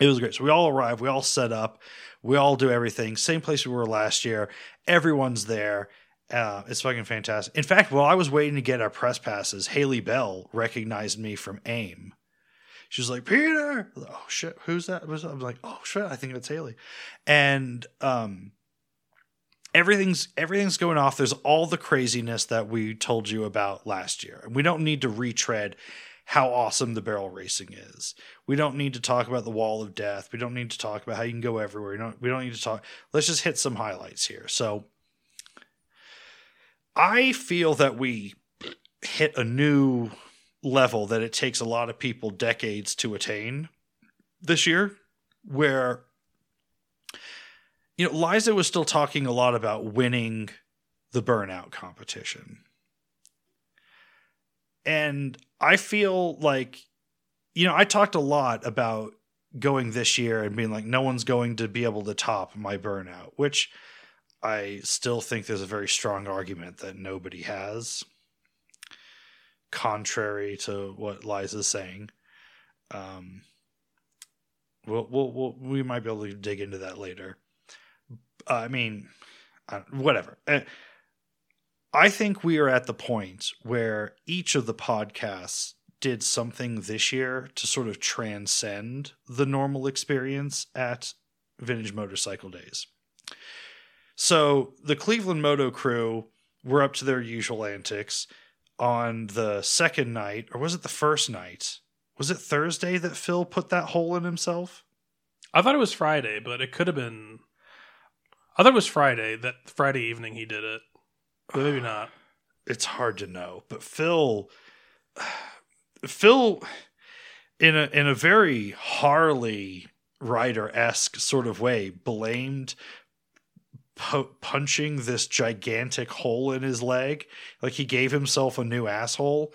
It was great. So we all arrive, we all set up, we all do everything. Same place we were last year. Everyone's there. Uh, it's fucking fantastic. In fact, while I was waiting to get our press passes, Haley Bell recognized me from AIM. She was like, Peter. Oh shit, who's that? Who's that? I was like, oh shit, I think it's Haley. And um everything's everything's going off. There's all the craziness that we told you about last year. And we don't need to retread how awesome the barrel racing is. We don't need to talk about the wall of death. We don't need to talk about how you can go everywhere. We don't we don't need to talk. Let's just hit some highlights here. So I feel that we hit a new level that it takes a lot of people decades to attain this year where you know Liza was still talking a lot about winning the burnout competition. And I feel like you know, I talked a lot about going this year and being like no one's going to be able to top my burnout, which I still think there's a very strong argument that nobody has, contrary to what Liza's saying. Um, we'll, we'll, we'll, we might be able to dig into that later. Uh, I mean, whatever. Uh, I think we are at the point where each of the podcasts did something this year to sort of transcend the normal experience at Vintage Motorcycle Days. So the Cleveland Moto crew were up to their usual antics on the second night, or was it the first night? Was it Thursday that Phil put that hole in himself? I thought it was Friday, but it could have been. I thought it was Friday. That Friday evening he did it, but maybe not. <sighs> It's hard to know, but Phil, <sighs> Phil, in a in a very Harley rider esque sort of way, blamed pu- punching this gigantic hole in his leg. Like he gave himself a new asshole,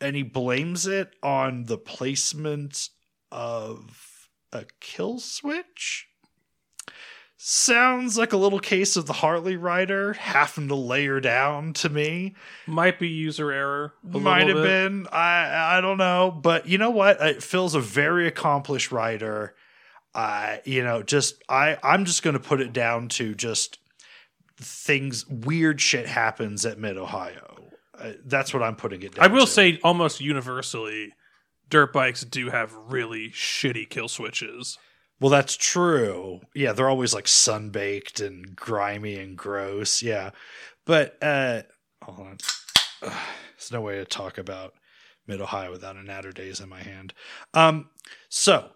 and he blames it on the placement of a kill switch. Sounds like a little case of the Harley rider having to layer down to me. Might be user error. Might have bit. been. I I don't know, but you know what? Uh, Phil's a very accomplished writer. I you know just I I'm just going to put it down to just things weird shit happens at Mid Ohio. Uh, that's what I'm putting it down. I will to. say almost universally, dirt bikes do have really shitty kill switches. Well, that's true. Yeah, they're always like sun baked and grimy and gross. Yeah, but uh, hold on. Ugh, <sighs> there's no way to talk about Mid Ohio without a Natty Daddy in my hand. Um, so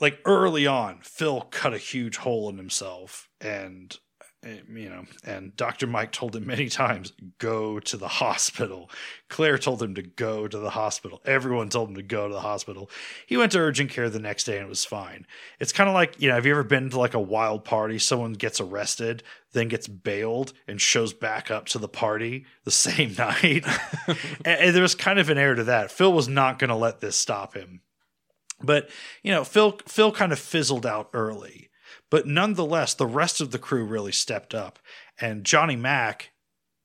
like early on, Phil cut a huge hole in himself, and eh, you know, and Dr. Mike told him many times, go to the hospital. Claire told him to go to the hospital. Everyone told him to go to the hospital. He went to urgent care the next day and it was fine. It's kind of like, you know, have you ever been to like a wild party? Someone gets arrested, then gets bailed and shows back up to the party the same <laughs> night. <laughs> and, and there was kind of an air to that. Phil was not going to let this stop him. But, you know, Phil Phil kind of fizzled out early. But nonetheless, the rest of the crew really stepped up. And Johnny Mack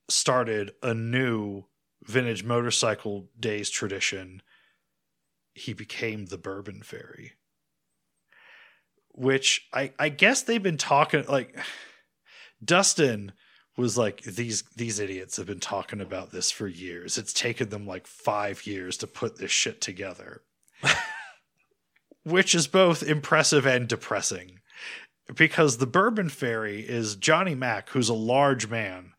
started a new vintage motorcycle days tradition. He became the Bourbon Fairy. Which I, I guess they've been talking like Dustin was like these these idiots have been talking about this for years. It's taken them like 5 years to put this shit together. <laughs> Which is both impressive and depressing because the Bourbon Fairy is Johnny Mack, who's a large man,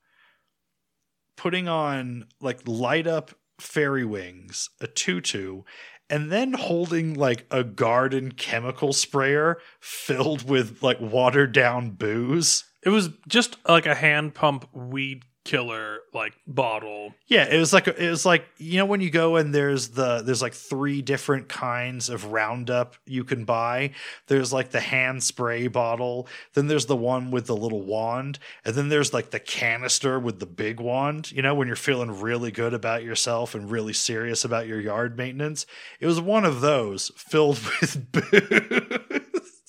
putting on like light up fairy wings, a tutu, and then holding like a garden chemical sprayer filled with like watered down booze. It was just like a hand pump weed killer like bottle. Yeah, it was like it was like you know when you go and there's the there's like three different kinds of Roundup you can buy. There's like the hand spray bottle, then there's the one with the little wand, and then there's like the canister with the big wand. You know when you're feeling really good about yourself and really serious about your yard maintenance. It was one of those filled <laughs> with booze.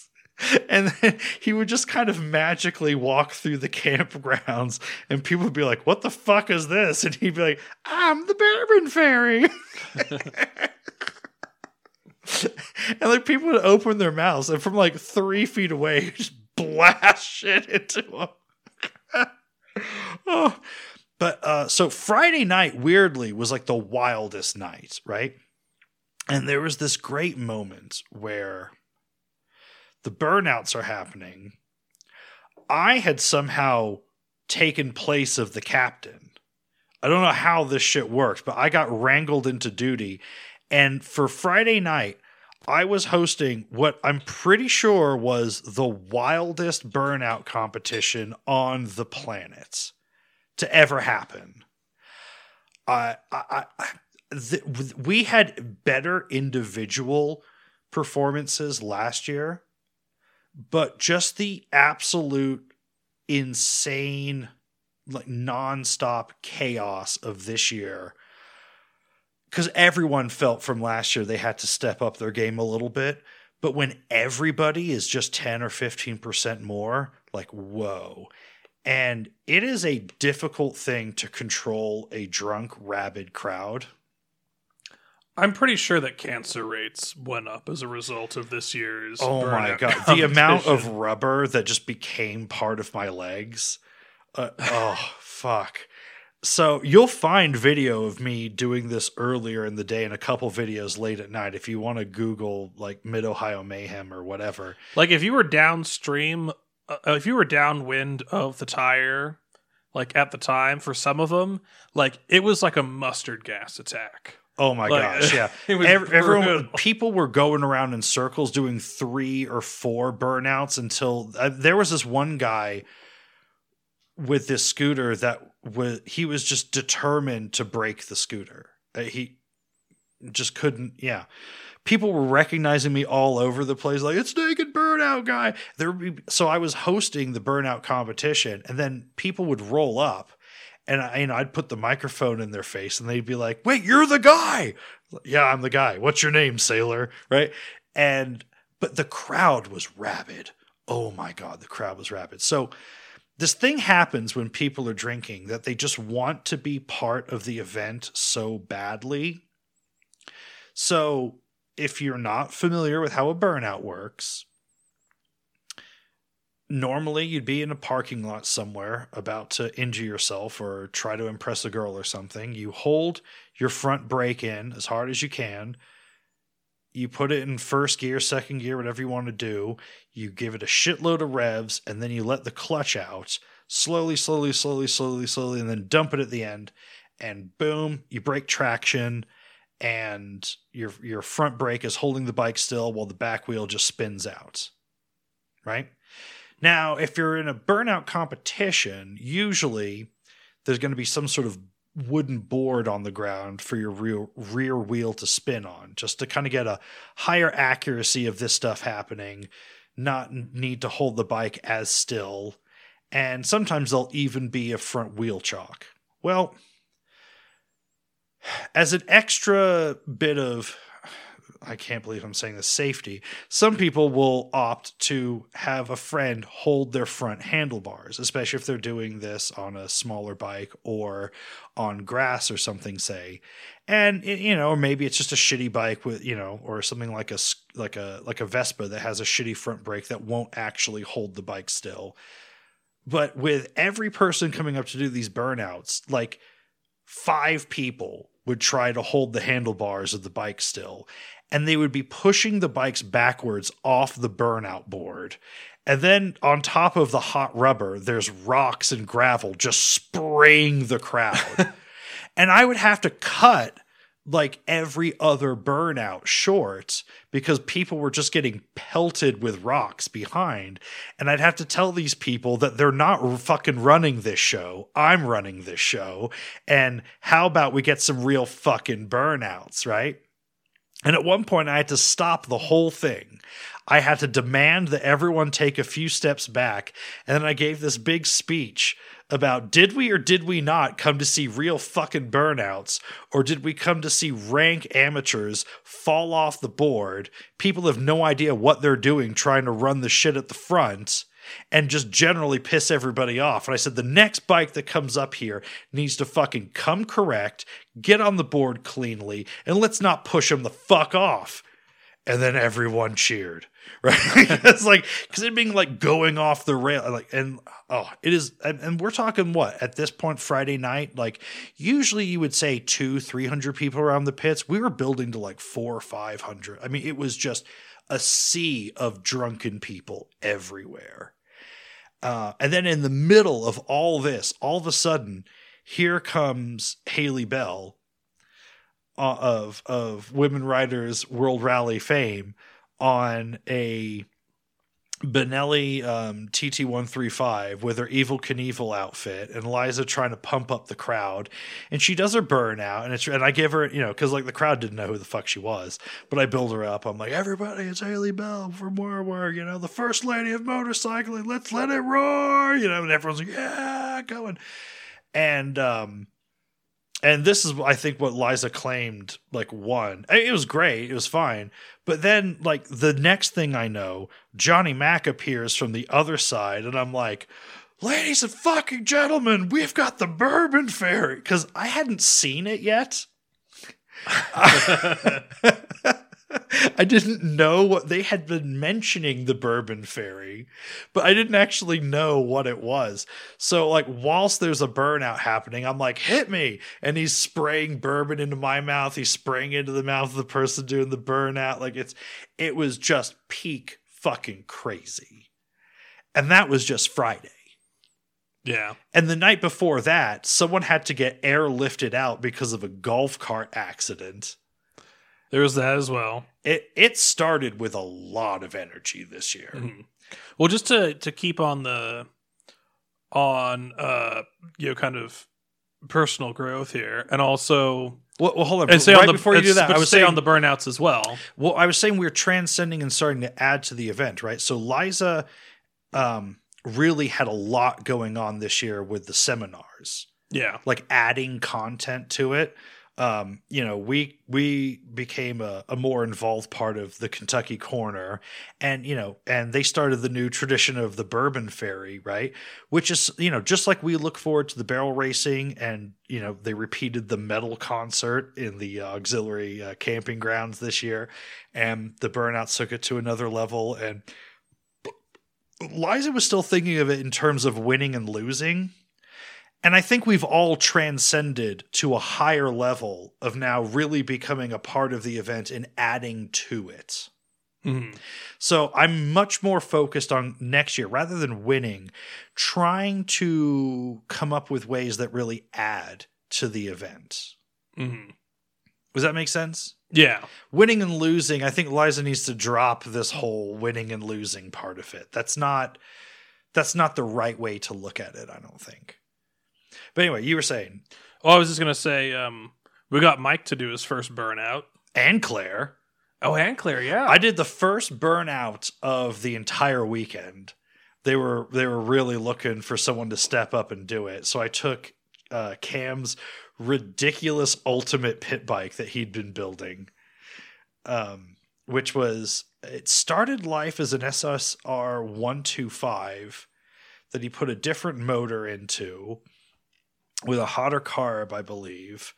And then he would just kind of magically walk through the campgrounds and people would be like what the fuck is this? And he'd be like i'm the bourbon fairy. <laughs> And like people would open their mouths and from like three feet away just blast shit into them <laughs> oh. but uh so friday night weirdly was like the wildest night right? And there was this great moment where the burnouts are happening. I had somehow taken place of the captain. I don't know how this shit works, but I got wrangled into duty. And for Friday night, I was hosting what I'm pretty sure was the wildest burnout competition on the planet to ever happen. I, I, I th- we had better individual performances last year but just the absolute insane like nonstop chaos of this year. Because everyone felt from last year they had to step up their game a little bit but when everybody is just 10 or 15% more like whoa. And it is a difficult thing to control a drunk rabid crowd I'm pretty sure that cancer rates went up as a result of this year's. Oh my god, <laughs> the amount of rubber that just became part of my legs. Uh, oh fuck. So you'll find video of me doing this earlier in the day and a couple videos late at night if you want to Google like Mid Ohio Mayhem or whatever. Like if you were downstream, uh, if you were downwind of the tire, like at the time for some of them, like it was like a mustard gas attack. Oh my like, gosh, yeah. <laughs> Every, everyone, people were going around in circles doing three or four burnouts until uh, there was this one guy with this scooter that was he was just determined to break the scooter. Uh, he just couldn't. Yeah, people were recognizing me all over the place, like it's naked burnout guy. There, so I was hosting the burnout competition, and then people would roll up and I, you know, I'd put the microphone in their face, and they'd be like, "Wait, you're the guy." Yeah, I'm the guy. What's your name, sailor? Right? And but the crowd was rabid. Oh my god, the crowd was rabid. So this thing happens when people are drinking that they just want to be part of the event so badly. So if you're not familiar with how a burnout works, normally you'd be in a parking lot somewhere about to injure yourself or try to impress a girl or something. You hold your front brake in as hard as you can. You put it in first gear, second gear, whatever you want to do. You give it a shitload of revs and then you let the clutch out slowly, slowly, slowly, slowly, slowly, and then dump it at the end. And boom, you break traction and your your front brake is holding the bike still while the back wheel just spins out. Right? Now, if you're in a burnout competition, usually there's going to be some sort of wooden board on the ground for your rear, rear wheel to spin on, just to kind of get a higher accuracy of this stuff happening, not need to hold the bike as still. And sometimes there'll even be a front wheel chalk. Well, as an extra bit of I can't believe I'm saying this safety. Some people will opt to have a friend hold their front handlebars, especially if they're doing this on a smaller bike or on grass or something, say. And you know, or maybe it's just a shitty bike with you know, or something like a like a like a Vespa that has a shitty front brake that won't actually hold the bike still. But with every person coming up to do these burnouts, like five people would try to hold the handlebars of the bike still and they would be pushing the bikes backwards off the burnout board And then on top of the hot rubber, there's rocks and gravel just spraying the crowd. <laughs> and I would have to cut like every other burnout short because people were just getting pelted with rocks behind. And I'd have to tell these people that they're not fucking running this show. I'm running this show. And how about we get some real fucking burnouts, right? And at one point, I had to stop the whole thing. I had to demand that everyone take a few steps back. And then I gave this big speech about did we or did we not come to see real fucking burnouts or did we come to see rank amateurs fall off the board people have no idea what they're doing trying to run the shit at the front and just generally piss everybody off. And i said the next bike that comes up here needs to fucking come correct get on the board cleanly and let's not push them the fuck off. And then everyone cheered <laughs> right? <laughs> It's like because it being like going off the rail like and oh it is and, and, we're talking what at this point friday night like usually you would say two three hundred people around the pits. We were building to like four five hundred. I mean it was just a sea of drunken people everywhere uh, and then in the middle of all this all of a sudden here comes haley bell uh, of of women Riders World Relay fame on a Benelli um, TT135 with her Evel Knievel outfit and Liza trying to pump up the crowd. And she does her burnout. And it's and I give her, you know, because like the crowd didn't know who the fuck she was. But I build her up. I'm like, everybody, it's Haley Bell from more work, you know, the first lady of motorcycling. Let's let it roar, you know, and everyone's like, yeah, going. And um and this is I think what Liza claimed like one. It was great, it was fine, but then like the next thing I know, Johnny Mack appears from the other side, and I'm like, ladies and fucking gentlemen, we've got the Bourbon Fairy. Because I hadn't seen it yet. <laughs> <laughs> <laughs> <laughs> I didn't know what they had been mentioning the bourbon fairy, but I didn't actually know what it was. So, like, whilst there's a burnout happening, I'm like, hit me. And he's spraying bourbon into my mouth. He's spraying into the mouth of the person doing the burnout. Like, it's, it was just peak fucking crazy. And that was just Friday. Yeah. And the night before that, someone had to get airlifted out because of a golf cart accident. There was that as well. It it started with a lot of energy this year. Mm-hmm. Well, just to to keep on the on uh you know kind of personal growth here, and also well, well hold on. And say right on the, before you do that, I would say on the burnouts as well. Well, I was saying we are transcending and starting to add to the event, right? So Liza um, really had a lot going on this year with the seminars. Yeah, like adding content to it um, you know, we we became a, a, more involved part of the Kentucky corner, and you know, and they started the new tradition of the Bourbon Fairy, right? Which is you know, just like we look forward to the barrel racing, and you know, they repeated the metal concert in the auxiliary uh, camping grounds this year, and the Burnouts took it to another level, and Liza was still thinking of it in terms of winning and losing and I think we've all transcended to a higher level of now really becoming a part of the event and adding to it. Mm-hmm. So I'm much more focused on next year rather than winning, trying to come up with ways that really add to the event. Mm-hmm. Does that make sense? Yeah. Winning and losing, I think Liza needs to drop this whole winning and losing part of it. That's not that's not the right way to look at it, I don't think. But anyway, you were saying. Oh, I was just gonna say, um, we got Mike to do his first burnout, and Claire. Oh, and Claire, yeah. I did the first burnout of the entire weekend. They were they were really looking for someone to step up and do it. So I took uh, Cam's ridiculous ultimate pit bike that he'd been building, um, which was it started life as an SSR one two five that he put a different motor into with a hotter carb, I believe.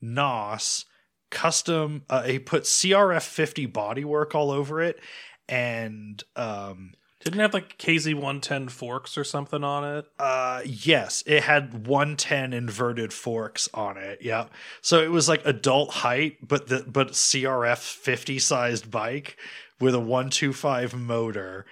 NOS custom. Uh, he put CRF 50 bodywork all over it, and um, didn't it have like KZ 110 forks or something on it. Uh, yes, it had 110 inverted forks on it. Yeah, so it was like adult height, but the but CRF 50 sized bike with a 125 motor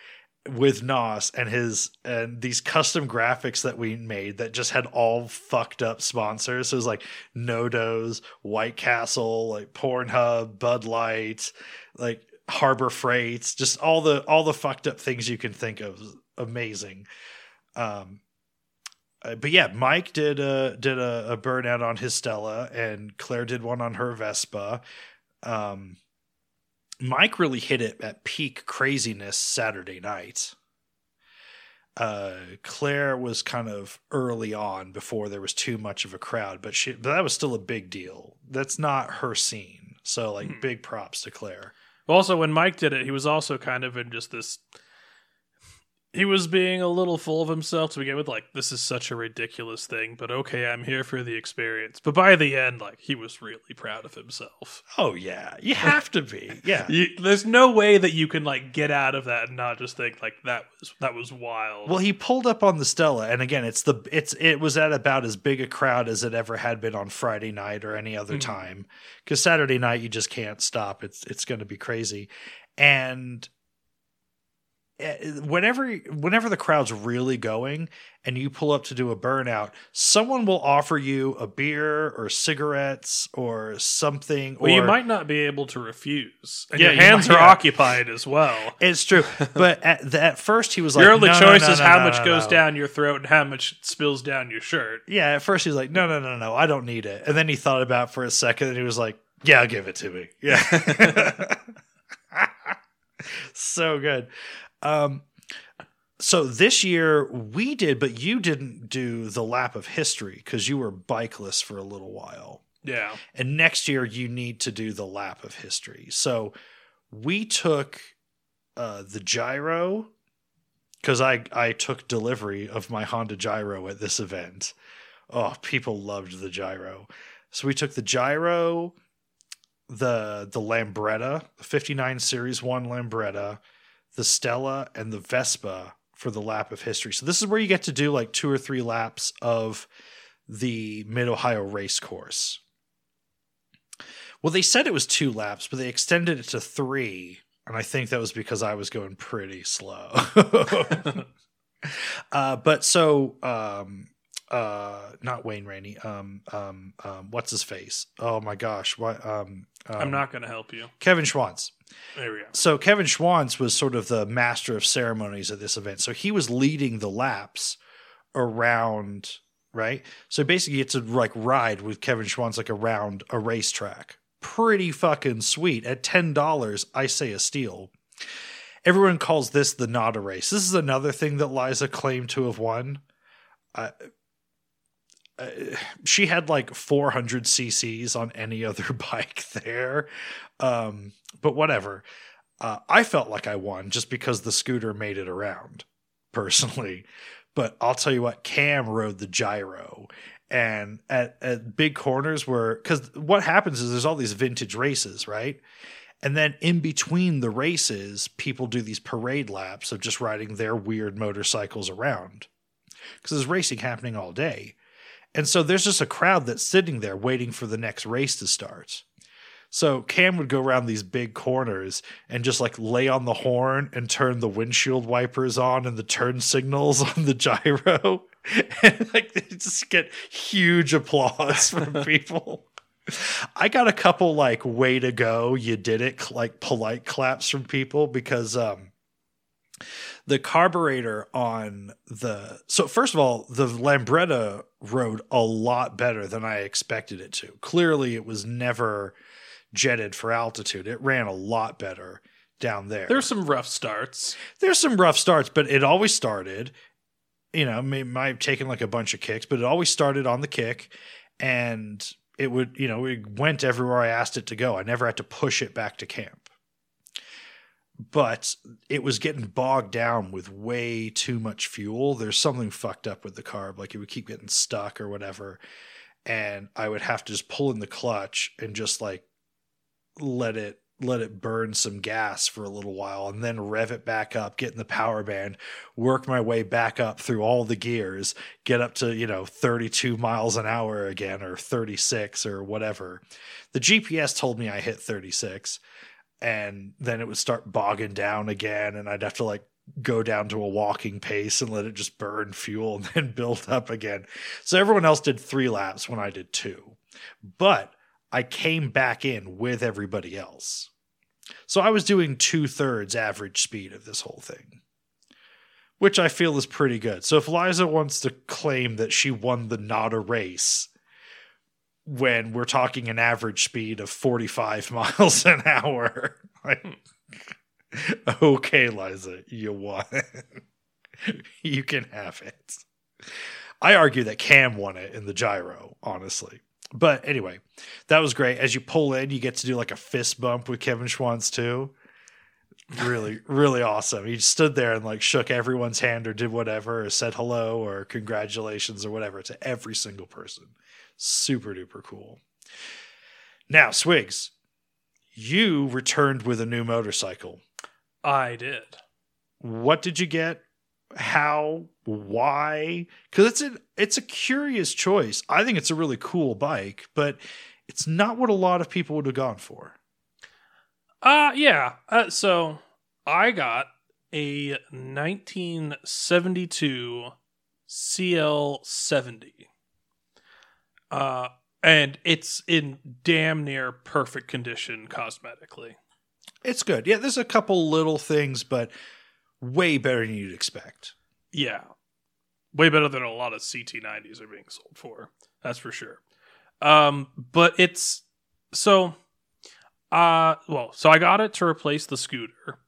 with Nos and his and these custom graphics that we made that just had all fucked up sponsors. So it was like Nodos, White Castle, like Pornhub, Bud Light, like Harbor Freights, just all the all the fucked up things you can think of. Amazing. Um uh, but yeah, Mike did a did a, a burnout on his Stella, and Claire did one on her Vespa. Um, Mike really hit it at peak craziness Saturday night. Uh, Claire was kind of early on before there was too much of a crowd, but she but that was still a big deal. That's not her scene, so like Hmm. big props to Claire. Also, when Mike did it, he was also kind of in just this. He was being a little full of himself to begin with, like, this is such a ridiculous thing, but okay, I'm here for the experience. But by the end, like, he was really proud of himself. Oh yeah, you have to be. <laughs> Yeah. You, there's no way that you can, like, get out of that and not just think, like, that was that was wild. Well, he pulled up on the Stella, and again, it's the it's it was at about as big a crowd as it ever had been on Friday night or any other Mhm. time. Because Saturday night you just can't stop. It's it's going to be crazy, and Uh, whenever whenever the crowd's really going and you pull up to do a burnout, someone will offer you a beer or cigarettes or something. well, or you might not be able to refuse. And Yeah, your you hands might- are yeah. occupied as well. <laughs> It's true, but at, the, at first he was like, your only "No, no, choice no, is no, how no, much goes no." down your throat and how much spills down your shirt. Yeah, at first he's like, no, no, no, no, I don't need it. And then he thought about it for a second and he was like, yeah, give it to me. Yeah. <laughs> so good. Um, so this year we did, but you didn't do the lap of history because you were bikeless for a little while. Yeah. And next year you need to do the lap of history. So we took uh, the gyro because I I took delivery of my Honda Gyro at this event. Oh, people loved the gyro. So we took the gyro, the the Lambretta, 59 Series 1 Lambretta, the Stella, and the Vespa for the lap of history. So this is where you get to do like two or three laps of the Mid Ohio race course. Well, they said it was two laps, but they extended it to three. And I think that was because I was going pretty slow. <laughs> <laughs> uh, but so, um, uh, not Wayne Rainey. Um, um, um, what's his face? Oh my gosh. What, um, um, I'm not to help you. Kevin Schwantz. There we go. So Kevin Schwantz was sort of the master of ceremonies at this event. So he was leading the laps around, right? So basically, it's a like ride with Kevin Schwantz like around a racetrack. Pretty fucking sweet. At ten dollars, I say a steal. Everyone calls this the not a race. This is another thing that Liza claimed to have won. I, uh, she had like 400 cc's on any <laughs> other bike there. Um but whatever. Uh, i felt like i won just because the scooter made it around personally. But i'll tell you what cam rode the gyro. And at, at big corners where because what happens is there's all these vintage races right? And then in between the races people do these parade laps of just riding their weird motorcycles around. Because there's racing happening all day and so there's just a crowd that's sitting there waiting for the next race to start. So Cam would go around these big corners and just like lay on the horn and turn the windshield wipers on and the turn signals <laughs> on the gyro. <laughs> And like they just get huge applause from <laughs> people. I got a couple like way to go, you did it like polite claps from people because um the carburetor on the so first of all the lambretta rode a lot better than i expected it to. Clearly it was never jetted for altitude. It ran a lot better down there. There's some rough starts. there's some rough starts but it always started you know it might have taken like a bunch of kicks but it always started on the kick and it would you know it went everywhere i asked it to go. I never had to push it back to camp but it was getting bogged down with way too much fuel. There's something fucked up with the carb, like it would keep getting stuck or whatever. And I would have to just pull in the clutch and just like let it let it burn some gas for a little while and then rev it back up, get in the power band, work my way back up through all the gears, get up to, you know, 32 miles an hour again or 36 or whatever. The GPS told me I hit 36 and then it would start bogging down again and i'd have to like go down to a walking pace and let it just burn fuel and then <laughs> build up again. So everyone else did three laps when I did two. But I came back in with everybody else. So I was doing two thirds average speed of this whole thing, which I feel is pretty good. So if Liza wants to claim that she won the not race when we're talking an average speed of 45 <laughs> miles an hour, like, hmm. okay, Liza, you won. <laughs> you can have it. I argue that Cam won it in the gyro, honestly. But anyway, that was great. As you pull in, you get to do like a fist bump with Kevin Schwantz too. Really, <laughs> really awesome. He stood there and like shook everyone's hand or did whatever, or said hello or congratulations or whatever to every single person. Super duper cool. Now, Swigs, you returned with a new motorcycle. I did. What did you get? How? Why? Because it's a it's a curious choice. I think it's a really cool bike, but it's not what a lot of people would have gone for. Uh yeah. Uh, so I got a 1972 CL70. Uh and it's in damn near perfect condition cosmetically. It's good. Yeah, there's a couple little things, but way better than you'd expect. Yeah. Way better than a lot of CT90s are being sold for. That's for sure. Um, but it's so uh well, so I got it to replace the scooter.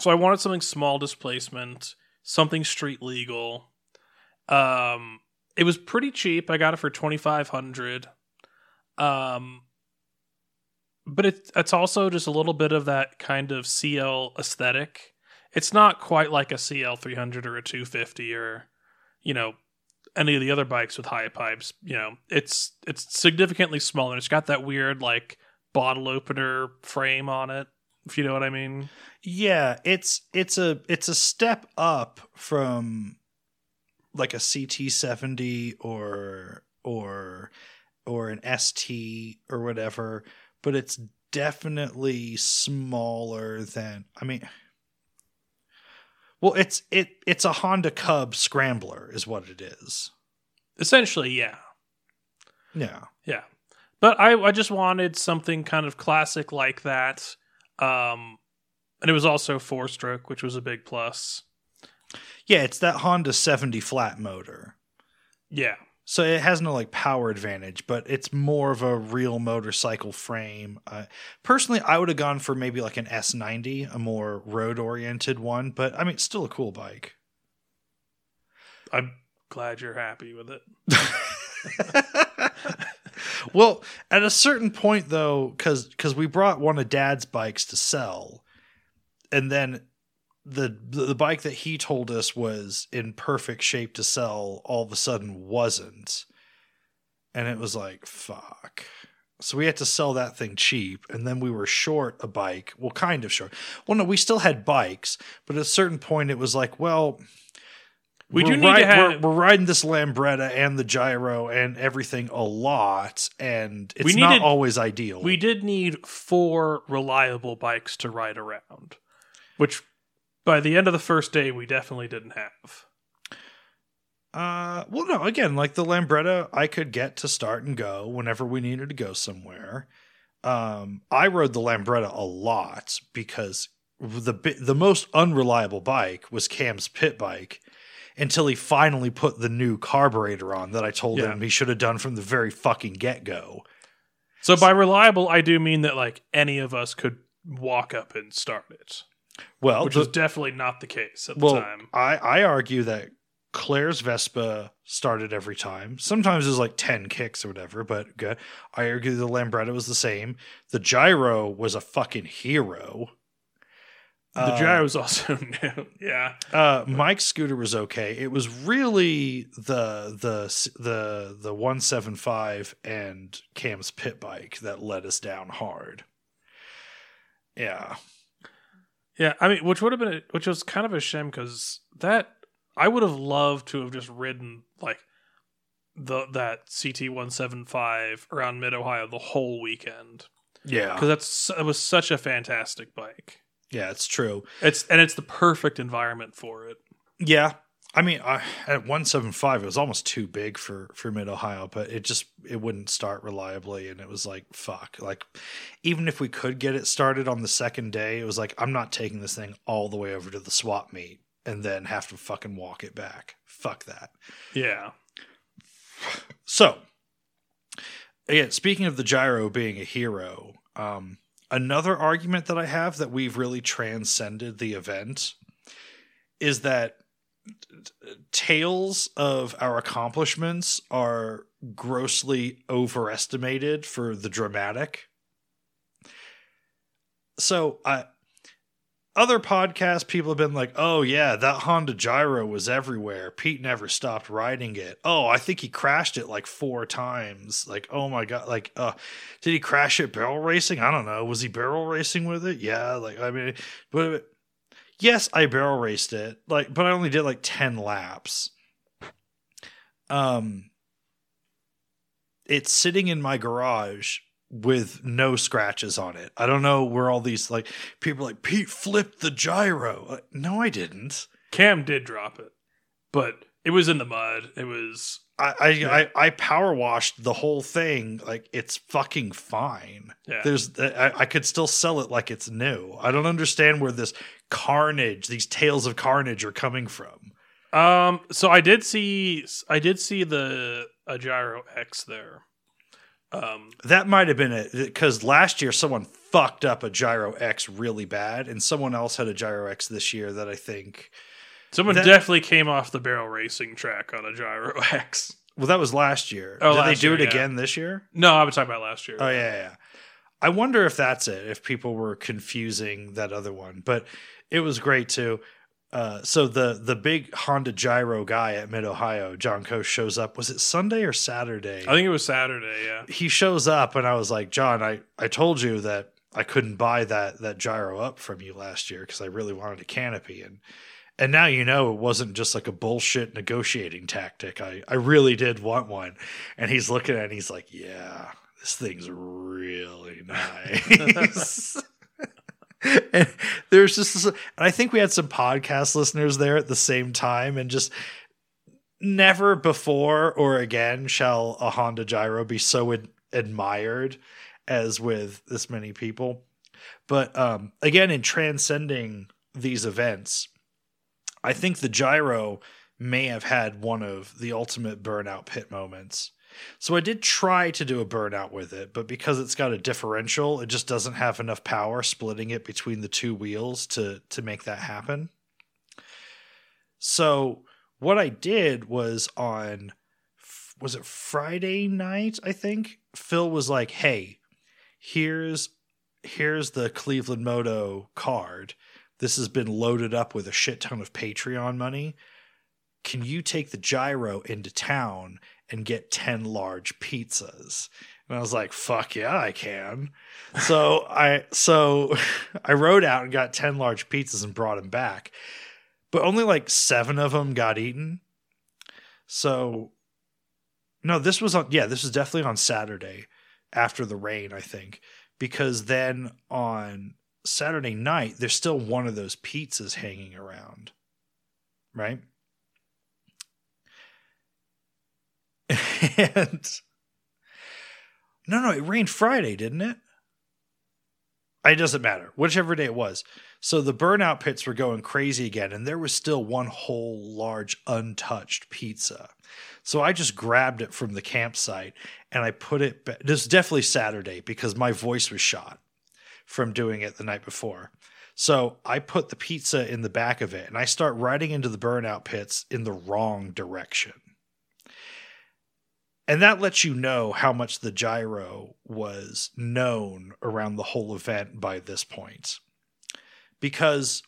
So I wanted something small displacement, something street legal. Um it was pretty cheap. I got it for 2500. Um but it, it's also just a little bit of that kind of CL aesthetic it's not quite like a CL 300 or a 250 or you know any of the other bikes with high pipes. You know, it's it's significantly smaller. It's got that weird like bottle opener frame on it. If you know what I mean. Yeah, it's it's a it's a step up from like a CT70 or or or an ST or whatever, but it's definitely smaller than I mean well, it's it it's a Honda Cub Scrambler, is what it is. Essentially, yeah, yeah, yeah. But I I just wanted something kind of classic like that, um, and it was also four stroke, which was a big plus. Yeah, it's that Honda seventy flat motor. Yeah, so it has no like power advantage, but it's more of a real motorcycle frame. Uh, personally, I would have gone for maybe like an S90, a more road oriented one, but I mean, it's still a cool bike. I'm glad you're happy with it. <laughs> well, at a certain point though, because because we brought one of Dad's bikes to sell, and then the the bike that he told us was in perfect shape to sell all of a sudden wasn't. And it was like fuck. So we had to sell that thing cheap and then we were short a bike. Well kind of short. Well no we still had bikes but at a certain point it was like well we do need to have we're, we're, riding this Lambretta and the gyro and everything a lot and it's we needed, not always ideal. we did need four reliable bikes to ride around which by the end of the first day, we definitely didn't have. Uh, well, no. Again, like the Lambretta, I could get to start and go whenever we needed to go somewhere. Um, I rode the Lambretta a lot because the the most unreliable bike was Cam's pit bike until he finally put the new carburetor on that I told yeah. him he should have done from the very fucking get go. So by reliable, I do mean that like any of us could walk up and start it. Well, which the, was definitely not the case at the time. I, I argue that Claire's Vespa started every time. Sometimes it was like 10 kicks or whatever, but good. I argue the Lambretta was the same. The Gyro was a fucking hero. The uh, Gyro was also <laughs> new. yeah. Uh, Mike's scooter was okay. It was really the the the the 175 and Cam's pit bike that let us down hard. Yeah. Yeah, I mean, which would have been, which was kind of a shame because that I would have loved to have just ridden like the that CT one seven five around Mid Ohio the whole weekend. Yeah, because that's it was such a fantastic bike. Yeah, it's true. It's and it's the perfect environment for it. Yeah. I mean, I, at 175, it was almost too big for, for mid Ohio, but it just, it wouldn't start reliably. And it was like, fuck. Like, even if we could get it started on the second day, it was like, I'm not taking this thing all the way over to the swap meet and then have to fucking walk it back. Fuck that. Yeah. So, again, speaking of the gyro being a hero, um, another argument that I have that we've really transcended the event is that tales of our accomplishments are grossly overestimated for the dramatic. So, I other podcasts, people have been like, "Oh yeah, that Honda Gyro was everywhere. Pete never stopped riding it. Oh, I think he crashed it like four times. Like, oh my god, like, uh, did he crash it barrel racing? I don't know. Was he barrel racing with it? Yeah, like, I mean, but yes, I barrel raced it, like, but I only did like ten laps. Um, it's sitting in my garage with no scratches on it. I don't know where all these like people like Pete flipped the gyro. Like, no, I didn't. Cam did drop it, but it was in the mud. It was I I, I, I power washed the whole thing. Like it's fucking fine. Yeah. There's I, I could still sell it like it's new. I don't understand where this carnage, these tales of carnage, are coming from. um. So I did see I did see the a gyro X there. Um. That might have been it because last year someone fucked up a Gyro X really bad, and someone else had a Gyro X this year that I think. Someone That- definitely came off the barrel racing track on a gyro <laughs> X. Well, that was last year. Oh, Did they do year, it yeah. again this year? No, I was talking about last year. Oh yeah, yeah, yeah. I wonder if that's it. If people were confusing that other one, but it was great too. Uh, so the the big Honda Gyro guy at Mid Ohio, John Coast, shows up. Was it Sunday or Saturday? I think it was Saturday. Yeah. he shows up, and I was like, John, I I told you that I couldn't buy that that gyro up from you last year because I really wanted a canopy, and and now you know it wasn't just like a bullshit negotiating tactic. I I really did want one, and he's looking at it and he's like, yeah, this thing's really <laughs> nice. <laughs> and there's just this, and I think we had some podcast listeners there at the same time, and just never before or again shall a Honda Gyro be so ad- admired as with this many people. But um, again, in transcending these events, I think the gyro may have had one of the ultimate burnout pit moments. So I did try to do a burnout with it, but because it's got a differential, it just doesn't have enough power splitting it between the two wheels to to make that happen. So what I did was on was it Friday night, I think, Phil was like, "Hey, here's here's the Cleveland Moto card. This has been loaded up with a shit ton of Patreon money. Can you take the gyro into town and get 10 large pizzas?" And I was like, "Fuck yeah, I can." so I so <laughs> I rode out and got 10 large pizzas and brought them back. But only like 7 of them got eaten. So no, this was on yeah, this was definitely on Saturday after the rain, I think. Because then on Saturday night, there's still one of those pizzas hanging around. Right? <laughs> and no, no, it rained Friday, didn't it? It doesn't matter, whichever day it was. So the burnout pits were going crazy again, and there was still one whole large untouched pizza. So I just grabbed it from the campsite and I put it. Ba- this is definitely Saturday because my voice was shot from doing it the night before. So I put the pizza in the back of it and I start riding into the burnout pits in the wrong direction. And that lets you know how much the gyro was known around the whole event by this point. Because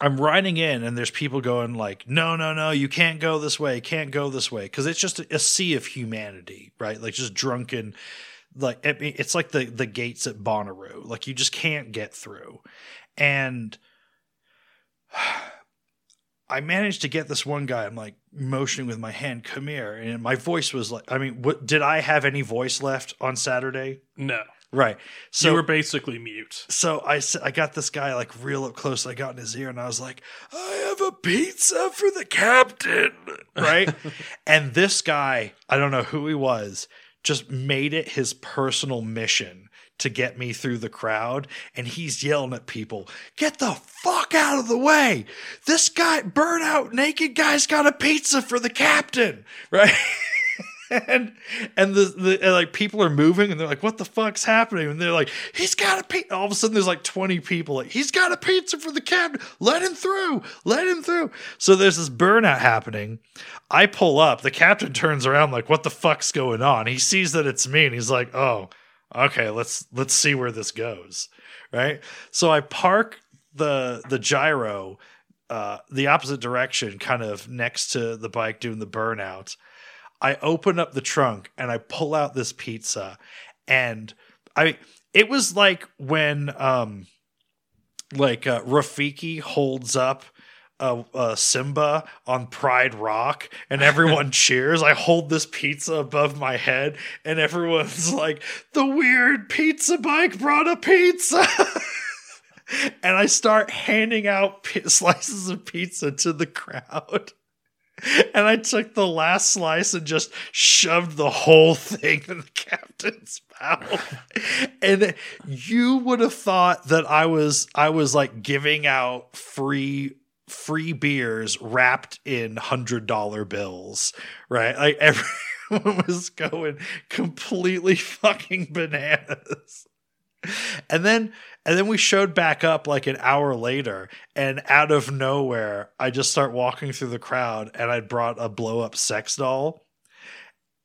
I'm riding in and there's people going like, no, no, no, you can't go this way, can't go this way. Cause it's just a, a sea of humanity, right? Like just drunken, like, it's like the, the gates at Bonnaroo. Like you just can't get through. And <sighs> I managed to get this one guy. I'm like motioning with my hand, come here. And my voice was like, I mean, what, did I have any voice left on Saturday? No. Right. So So you were basically mute. so I I got this guy like real up close. I got in his ear and I was like, "I have a pizza for the captain." Right? <laughs> and this guy, I don't know who he was, just made it his personal mission to get me through the crowd and he's yelling at people, "Get the fuck out of the way. This guy burnout naked guy's got a pizza for the captain." <laughs> Right? <laughs> and and the, the and, like people are moving and they're like what the fuck's happening? And they're like he's got a pizza all of a sudden there's like 20 people like he's got a pizza for the captain let him through. Let him through. So there's this burnout happening. I pull up. The captain turns around like what the fuck's going on? He sees that it's me and he's like oh okay let's let's see where this goes. Right? So i park the the gyro uh the opposite direction kind of next to the bike doing the burnout I open up the trunk and I pull out this pizza and I it was like when um like uh, Rafiki holds up uh, uh, Simba on Pride Rock and everyone <laughs> cheers. I hold this pizza above my head and everyone's <laughs> like, the weird pizza bike brought a pizza. <laughs> and I start handing out pi- slices of pizza to the crowd. And I took the last slice and just shoved the whole thing in the captain's mouth. and you would have thought that I was I was like giving out free free beers wrapped in hundred dollar bills, right? Like everyone <laughs> was going completely fucking bananas. And then and then we showed back up like an hour later, and out of nowhere, I just start walking through the crowd, and I brought a blow up sex doll.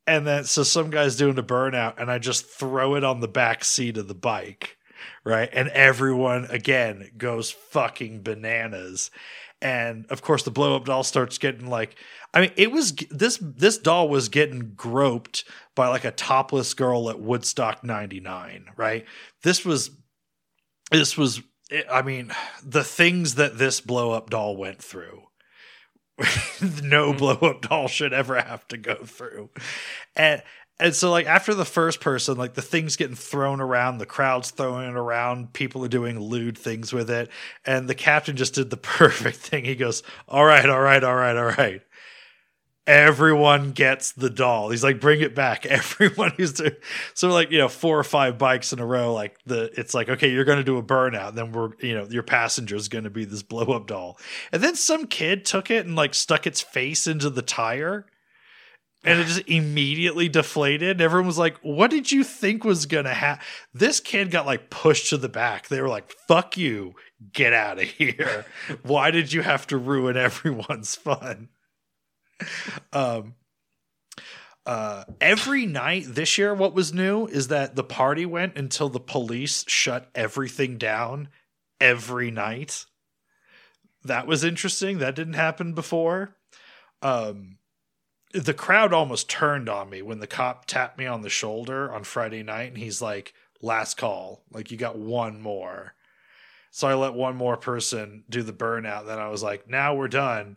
And then, so some guy's doing a burnout, and I just throw it on the back seat of the bike, right? And everyone again goes fucking bananas. And of course, the blow up doll starts getting like, I mean, it was this this doll was getting groped by like a topless girl at Woodstock '99, right? This was this was i mean the things that this blow up doll went through <laughs> no mm-hmm. blow up doll should ever have to go through. And and so like after the first person like the things getting thrown around the crowd's throwing it around people are doing lewd things with it and the captain just did the <laughs> perfect thing. He goes all right all right all right all right everyone gets the doll. He's like, bring it back. <laughs> Everyone who's doing so like, you know, four or five bikes in a row, like the it's like, okay, you're gonna do a burnout, then we're you know, your passenger is gonna be this blow up doll. And then some kid took it and like stuck its face into the tire. And it just immediately deflated. Everyone was like, "What did you think was gonna happen?" This kid got like pushed to the back. They were like, "Fuck you, get out of <laughs> here! Why did you have to ruin everyone's fun?" <laughs> um uh every night this year what was new is that the party went until the police shut everything down every night. That was interesting. That didn't happen before. Um the crowd almost turned on me when the cop tapped me on the shoulder on Friday night and he's like last call. Like you got one more. So I let one more person do the burnout then I was like now we're done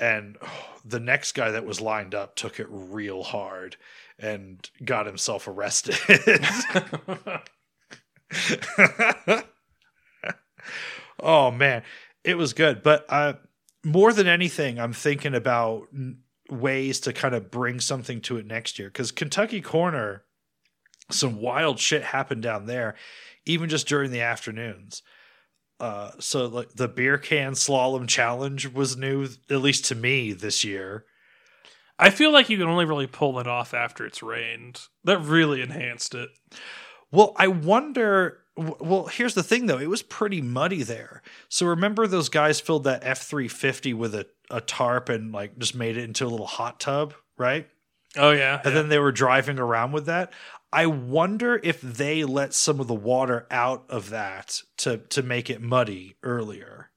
and the next guy that was lined up took it real hard and got himself arrested. <laughs> oh man, it was good, but uh, more than anything, I'm thinking about ways to kind of bring something to it next year. Because Kentucky Corner, some wild shit happened down there, even just during the afternoons uh so like the beer can slalom challenge was new at least to me this year I feel like you can only really pull it off after it's rained. That really enhanced it. well i wonder well here's the thing though it was pretty muddy there so remember those guys filled that f350 with a, a tarp and like just made it into a little hot tub right Oh yeah. and then they were driving around with that i wonder if they let some of the water out of that to to make it muddy earlier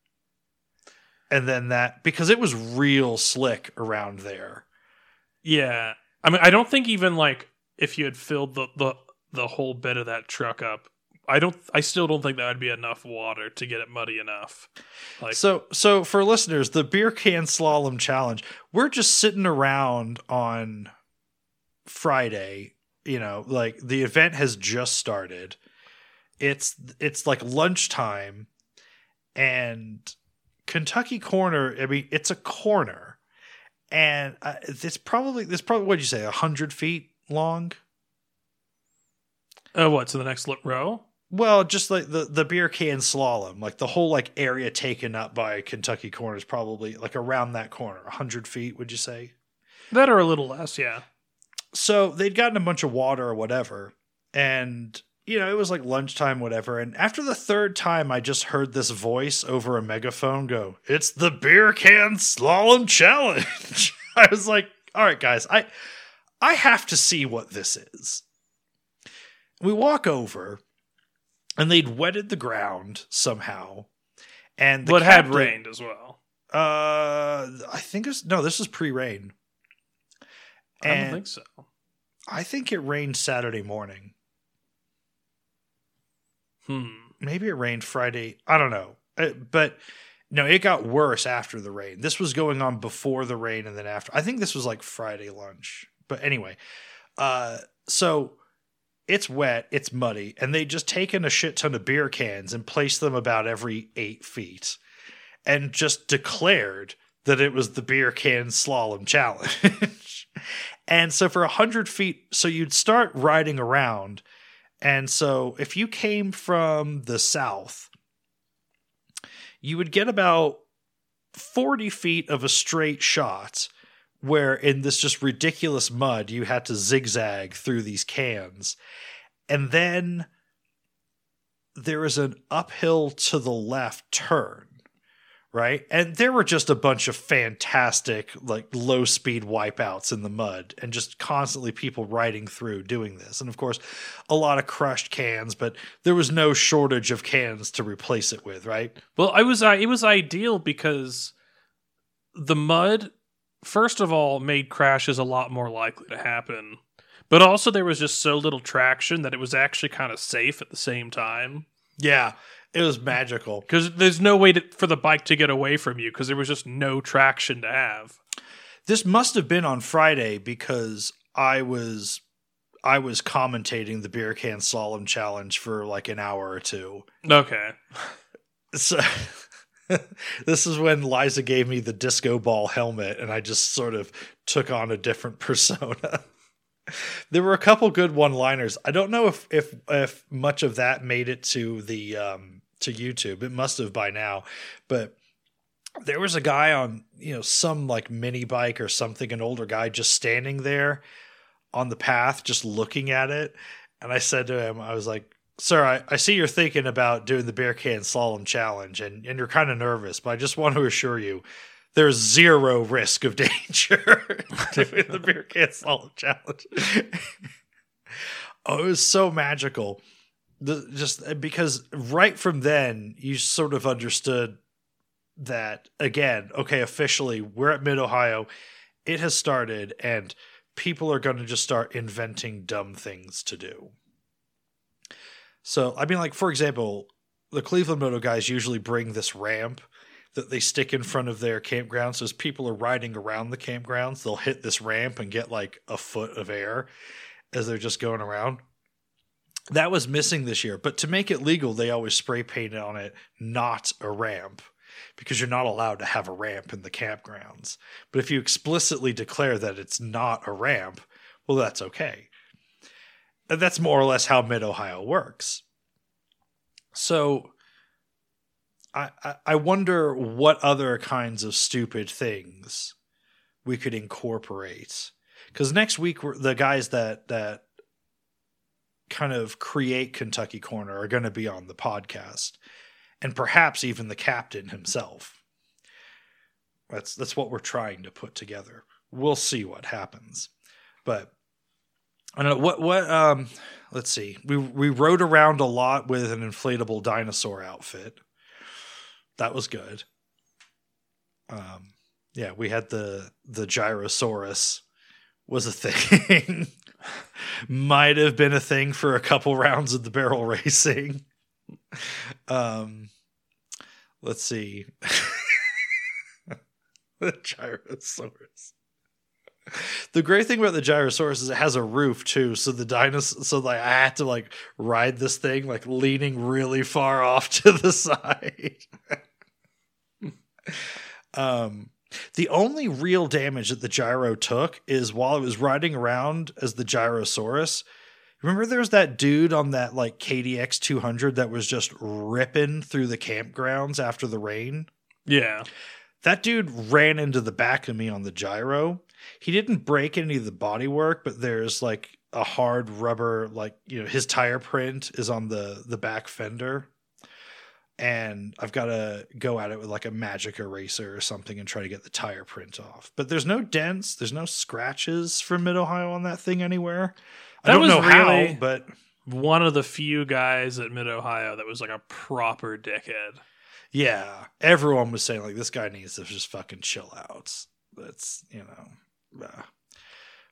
and then that because it was real slick around there yeah. I mean, I don't think even like if you had filled the the the whole bit of that truck up, I don't. I still don't think that would be enough water to get it muddy enough. Like, So, so for listeners, the beer can slalom challenge, we're just sitting around on Friday you know, like the event has just started. It's it's like lunchtime and Kentucky Corner, I mean, it's a corner. And uh, it's probably this probably what would you say, 100 feet long? Uh, what to the next row? Well, just like the the beer can slalom, like the whole like area taken up by Kentucky Corner is probably like around that corner, 100 feet, would you say? That or a little less, yeah. So they'd gotten a bunch of water or whatever and you know it was like lunchtime whatever and after the third time i just heard this voice over a megaphone go it's the beer can slalom challenge. <laughs> I was like all right guys i i have to see what this is. We walk over and they'd wetted the ground somehow and the But had rained as well. uh i think it's no this was pre-rain I don't think so. I think it rained Saturday morning. Hmm. Maybe it rained Friday. I don't know. Uh, but no, it got worse after the rain. This was going on before the rain and then after. I think this was like Friday lunch. But anyway, uh, so it's wet, it's muddy, and they just taken a shit ton of beer cans and placed them about every eight feet and just declared that it was the beer can slalom challenge. <laughs> and so for a hundred feet, so you'd start riding around. And so if you came from the south, you would get about 40 feet of a straight shot where in this just ridiculous mud you had to zigzag through these cans. And then there is an uphill to the left turn right? And there were just a bunch of fantastic, like low speed wipeouts in the mud and just constantly people riding through doing this. And of course, a lot of crushed cans, but there was no shortage of cans to replace it with, right? Well, I was uh, it was ideal because the mud, first of all, made crashes a lot more likely to happen. But also, there was just so little traction that it was actually kind of safe at the same time. Yeah, it was magical. Because there's no way to, for the bike to get away from you because there was just no traction to have. This must have been on Friday because I was I was commentating the beer can slalom challenge for like an hour or two. Okay. So <laughs> this is when Liza gave me the disco ball helmet and I just sort of took on a different <laughs> persona. there were a couple good one-liners. I don't know if if if much of that made it to the um to YouTube. It must have by now, but there was a guy on, you know, some like mini bike or something, an older guy just standing there on the path just looking at it. And I said to him, I was like, Sir, I, I see you're thinking about doing the beer can slalom challenge and, and you're kind of nervous, but I just want to assure you there's zero risk of <laughs> danger <laughs> doing the beer can slalom challenge. <laughs> oh, it was so magical. The, just uh, because right from then you sort of understood that again, okay, officially we're at Mid Ohio. It has started and people are going to just start inventing dumb things to do. So, I mean, like, for example, the Cleveland Moto guys usually bring this ramp that they stick in front of their campground. So, as people are riding around the campgrounds, they'll hit this ramp and get like a foot of air as they're just going around. That was missing this year. But to make it legal, they always spray painted on it, not a ramp, because you're not allowed to have a ramp in the campgrounds. But if you explicitly declare that it's not a ramp, well, that's okay. And that's more or less how Mid Ohio works. So I, I I wonder what other kinds of stupid things we could incorporate. Because next week the guys that that kind of create Kentucky Corner are going to be on the podcast, and perhaps even the captain himself. That's that's what we're trying to put together. We'll see what happens, but I don't know what what um let's see. We we rode around a lot with an inflatable dinosaur outfit. That was good. Um yeah, we had the the gyrosaurus was a <laughs> thing. Might have been a thing for a couple rounds of the barrel <laughs> racing. Um let's see. <laughs> the gyrosaurus. The great thing about the Gyrosaurus is it has a roof too, so the dinosaur. So like I had to like ride this thing like leaning really far <laughs> off to the side. um, the only real damage that the gyro took is while it was riding around as the Gyrosaurus. Remember, there was that dude on that like KDX 200 that was just ripping through the campgrounds after the rain. Yeah. That dude ran into the back of me on the gyro. He didn't break any of the bodywork, but there's like a hard rubber, like you know, his tire print is on the the back fender, and I've got to go at it with like a magic eraser or something and try to get the tire print off. But there's no dents, there's no scratches from Mid Ohio on that thing anywhere. I don't was know really- how, but One of the few guys at Mid Ohio that was like a proper dickhead. Yeah, everyone was saying like this guy needs to just fucking chill out. That's you know, uh.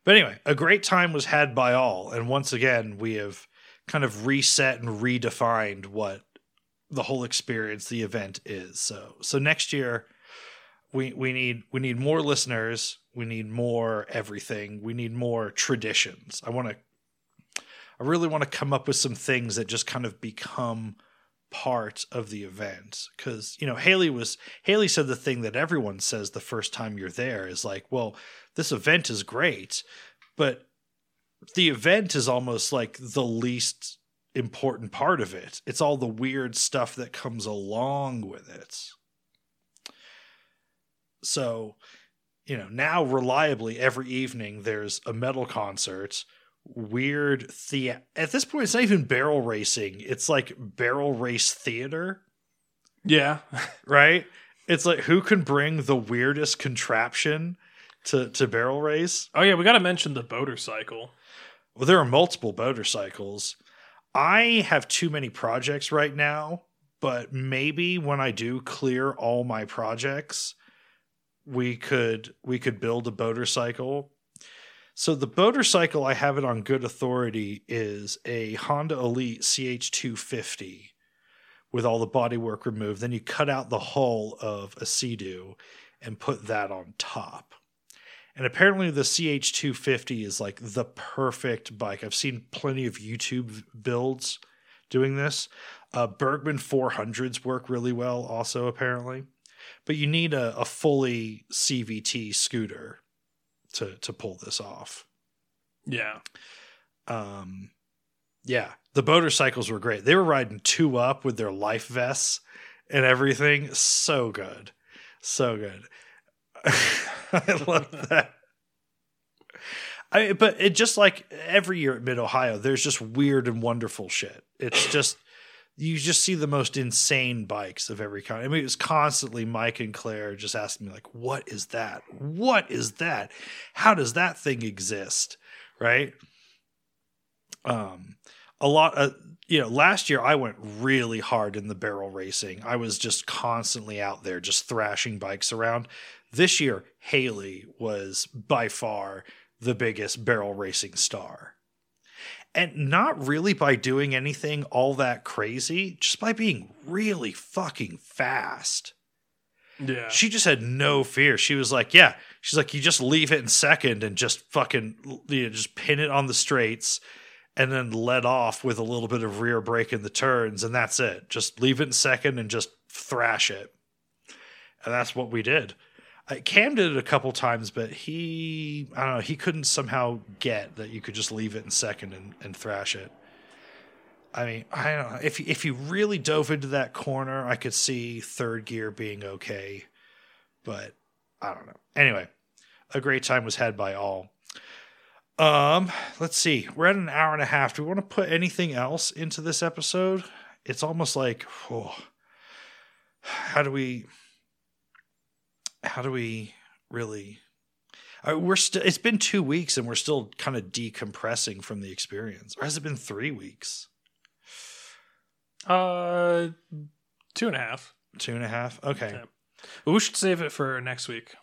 but anyway, a great time was had by all, and once again we have kind of reset and redefined what the whole experience, the event is. So so next year we we need we need more listeners, we need more everything, we need more traditions. I want to I really want to come up with some things that just kind of become part of the event because you know haley was haley said the thing that everyone says the first time you're there is like well this event is great but the event is almost like the least important part of it. It's all the weird stuff that comes along with it. So you know now reliably every evening there's a metal concert weird the at this point it's not even barrel racing it's like barrel race theater. Yeah. <laughs> right? It's like who can bring the weirdest contraption to to barrel race? Oh yeah, we got to mention the boater cycle. well there are multiple motorcycles i have too many projects right now but maybe when i do clear all my projects we could we could build a boater cycle so the boater cycle i have it on good authority is a honda elite ch250 with all the bodywork removed. Then you cut out the hull of a sea-doo and put that on top and apparently the CH250 is like the perfect bike. I've seen plenty of YouTube builds doing this. Uh, Burgman 400s work really well also apparently. But you need a, a fully CVT scooter to to pull this off. Yeah. Um yeah, the motorcycles were great. They were riding two up with their life vests and everything. So good. So good. <laughs> I love that. I but it just like every year at Mid Ohio, there's just weird and wonderful shit. It's just you just see the most insane bikes of every kind. I mean, it was constantly Mike and Claire just asking me like, "What is that? What is that? How does that thing exist?" Right? Um, a lot of you know, last year I went really hard in the barrel racing. I was just constantly out there, just thrashing bikes around. This year, Haley was by far the biggest barrel racing star. And not really by doing anything all that crazy, just by being really fucking fast. Yeah. She just had no fear. She was like, "Yeah." She's like, "You just leave it in second and just fucking you know, just pin it on the straights, and then let off with a little bit of rear brake in the turns, and that's it. Just leave it in second and just thrash it." And that's what we did. Uh, Cam did it a couple times, but he I don't know he couldn't somehow get that you could just leave it in second and, and thrash it. I mean, I don't know. If if you really dove into that corner, I could see third gear being okay, but I don't know. Anyway, a great time was had by all. Um, let's see. We're at an hour and a half. Do we want to put anything else into this episode? It's almost like, oh, how do we? How do we really? Uh, we're still. It's been two weeks, and we're still kind of decompressing from the experience. Or has it been three weeks? Uh, two and a half. Two and a half. Okay. Yeah. But we should save it for next week.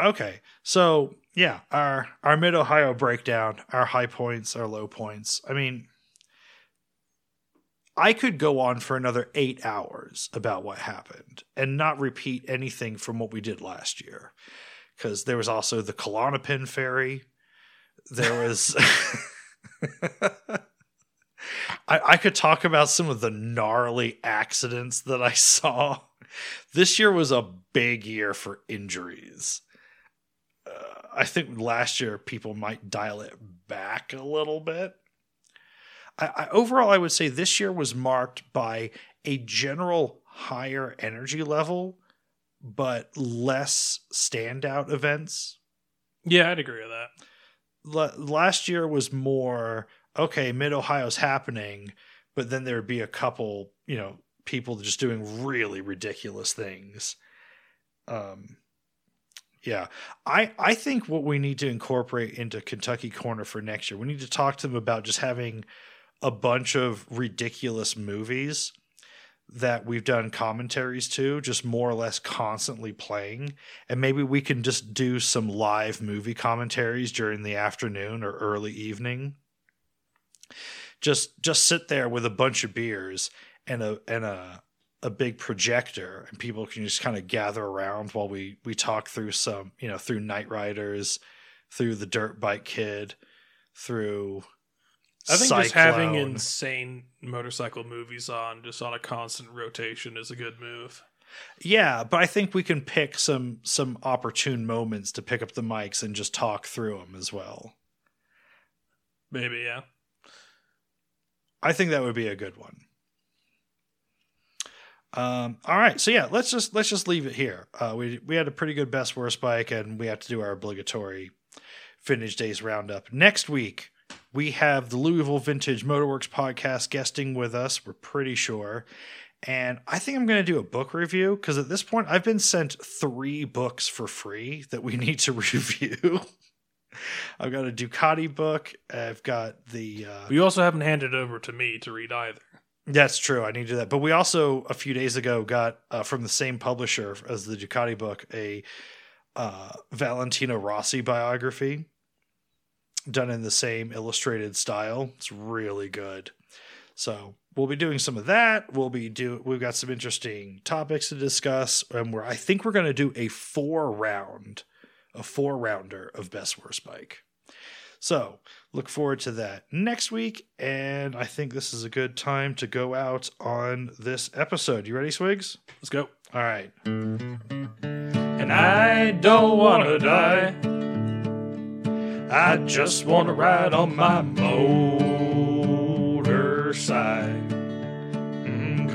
Okay. So yeah, our our mid Ohio breakdown, our high points, our low points. I mean, I could go on for another eight hours about what happened and not repeat anything from what we did last year. because there was also the Klonopin fairy. There was. <laughs> <laughs> I, I could talk about some of the gnarly accidents that I saw. This year was a big year for injuries. Uh, I think last year people might dial it back a little bit. I, I, overall, I would say this year was marked by a general higher energy level, but less standout events. Yeah, I'd agree with that. L- last year was more okay, Mid Ohio's happening, but then there would be a couple, you know, people just doing really ridiculous things. Um, yeah, I I think what we need to incorporate into Kentucky Corner for next year, we need to talk to them about just having a bunch of ridiculous movies that we've done commentaries to, just more or less constantly playing. And maybe we can just do some live movie commentaries during the afternoon or early evening. Just just sit there with a bunch of beers and a and a a big projector and people can just kind of gather around while we we talk through some, you know, through Knightriders, through the Dirt Bike Kid, through I think Cyclone. just having insane motorcycle movies on just on a constant rotation is a good move. Yeah, but I think we can pick some some opportune moments to pick up the mics and just talk through them as well. Maybe, yeah. I think that would be a good one. Um, all right, so yeah, let's just let's just leave it here. Uh, we we had a pretty good best worst bike, and we have to do our obligatory finish days roundup next week we have the Louisville Vintage Motorworks podcast guesting with us. We're pretty sure. And I think I'm going to do a book review because at this point, I've been sent three books for free that we <laughs> need to review. I've got a Ducati book. I've got the. Uh, you also haven't handed it over to me to read either. That's true. I need to do that. But we also, a few days ago, got uh, from the same publisher as the Ducati book a uh, Valentino Rossi biography done in the same illustrated style. It's really good. So we'll be doing some of that. We'll be do we've got some interesting topics to discuss, and we're I think we're going to do a four round, a four rounder of best worst bike. So look forward to that next week, and I think this is a good time to go out on this episode. You ready, Swigs? Let's go. All right. And I don't want to die. I just want to ride on my motorcycle. Mm,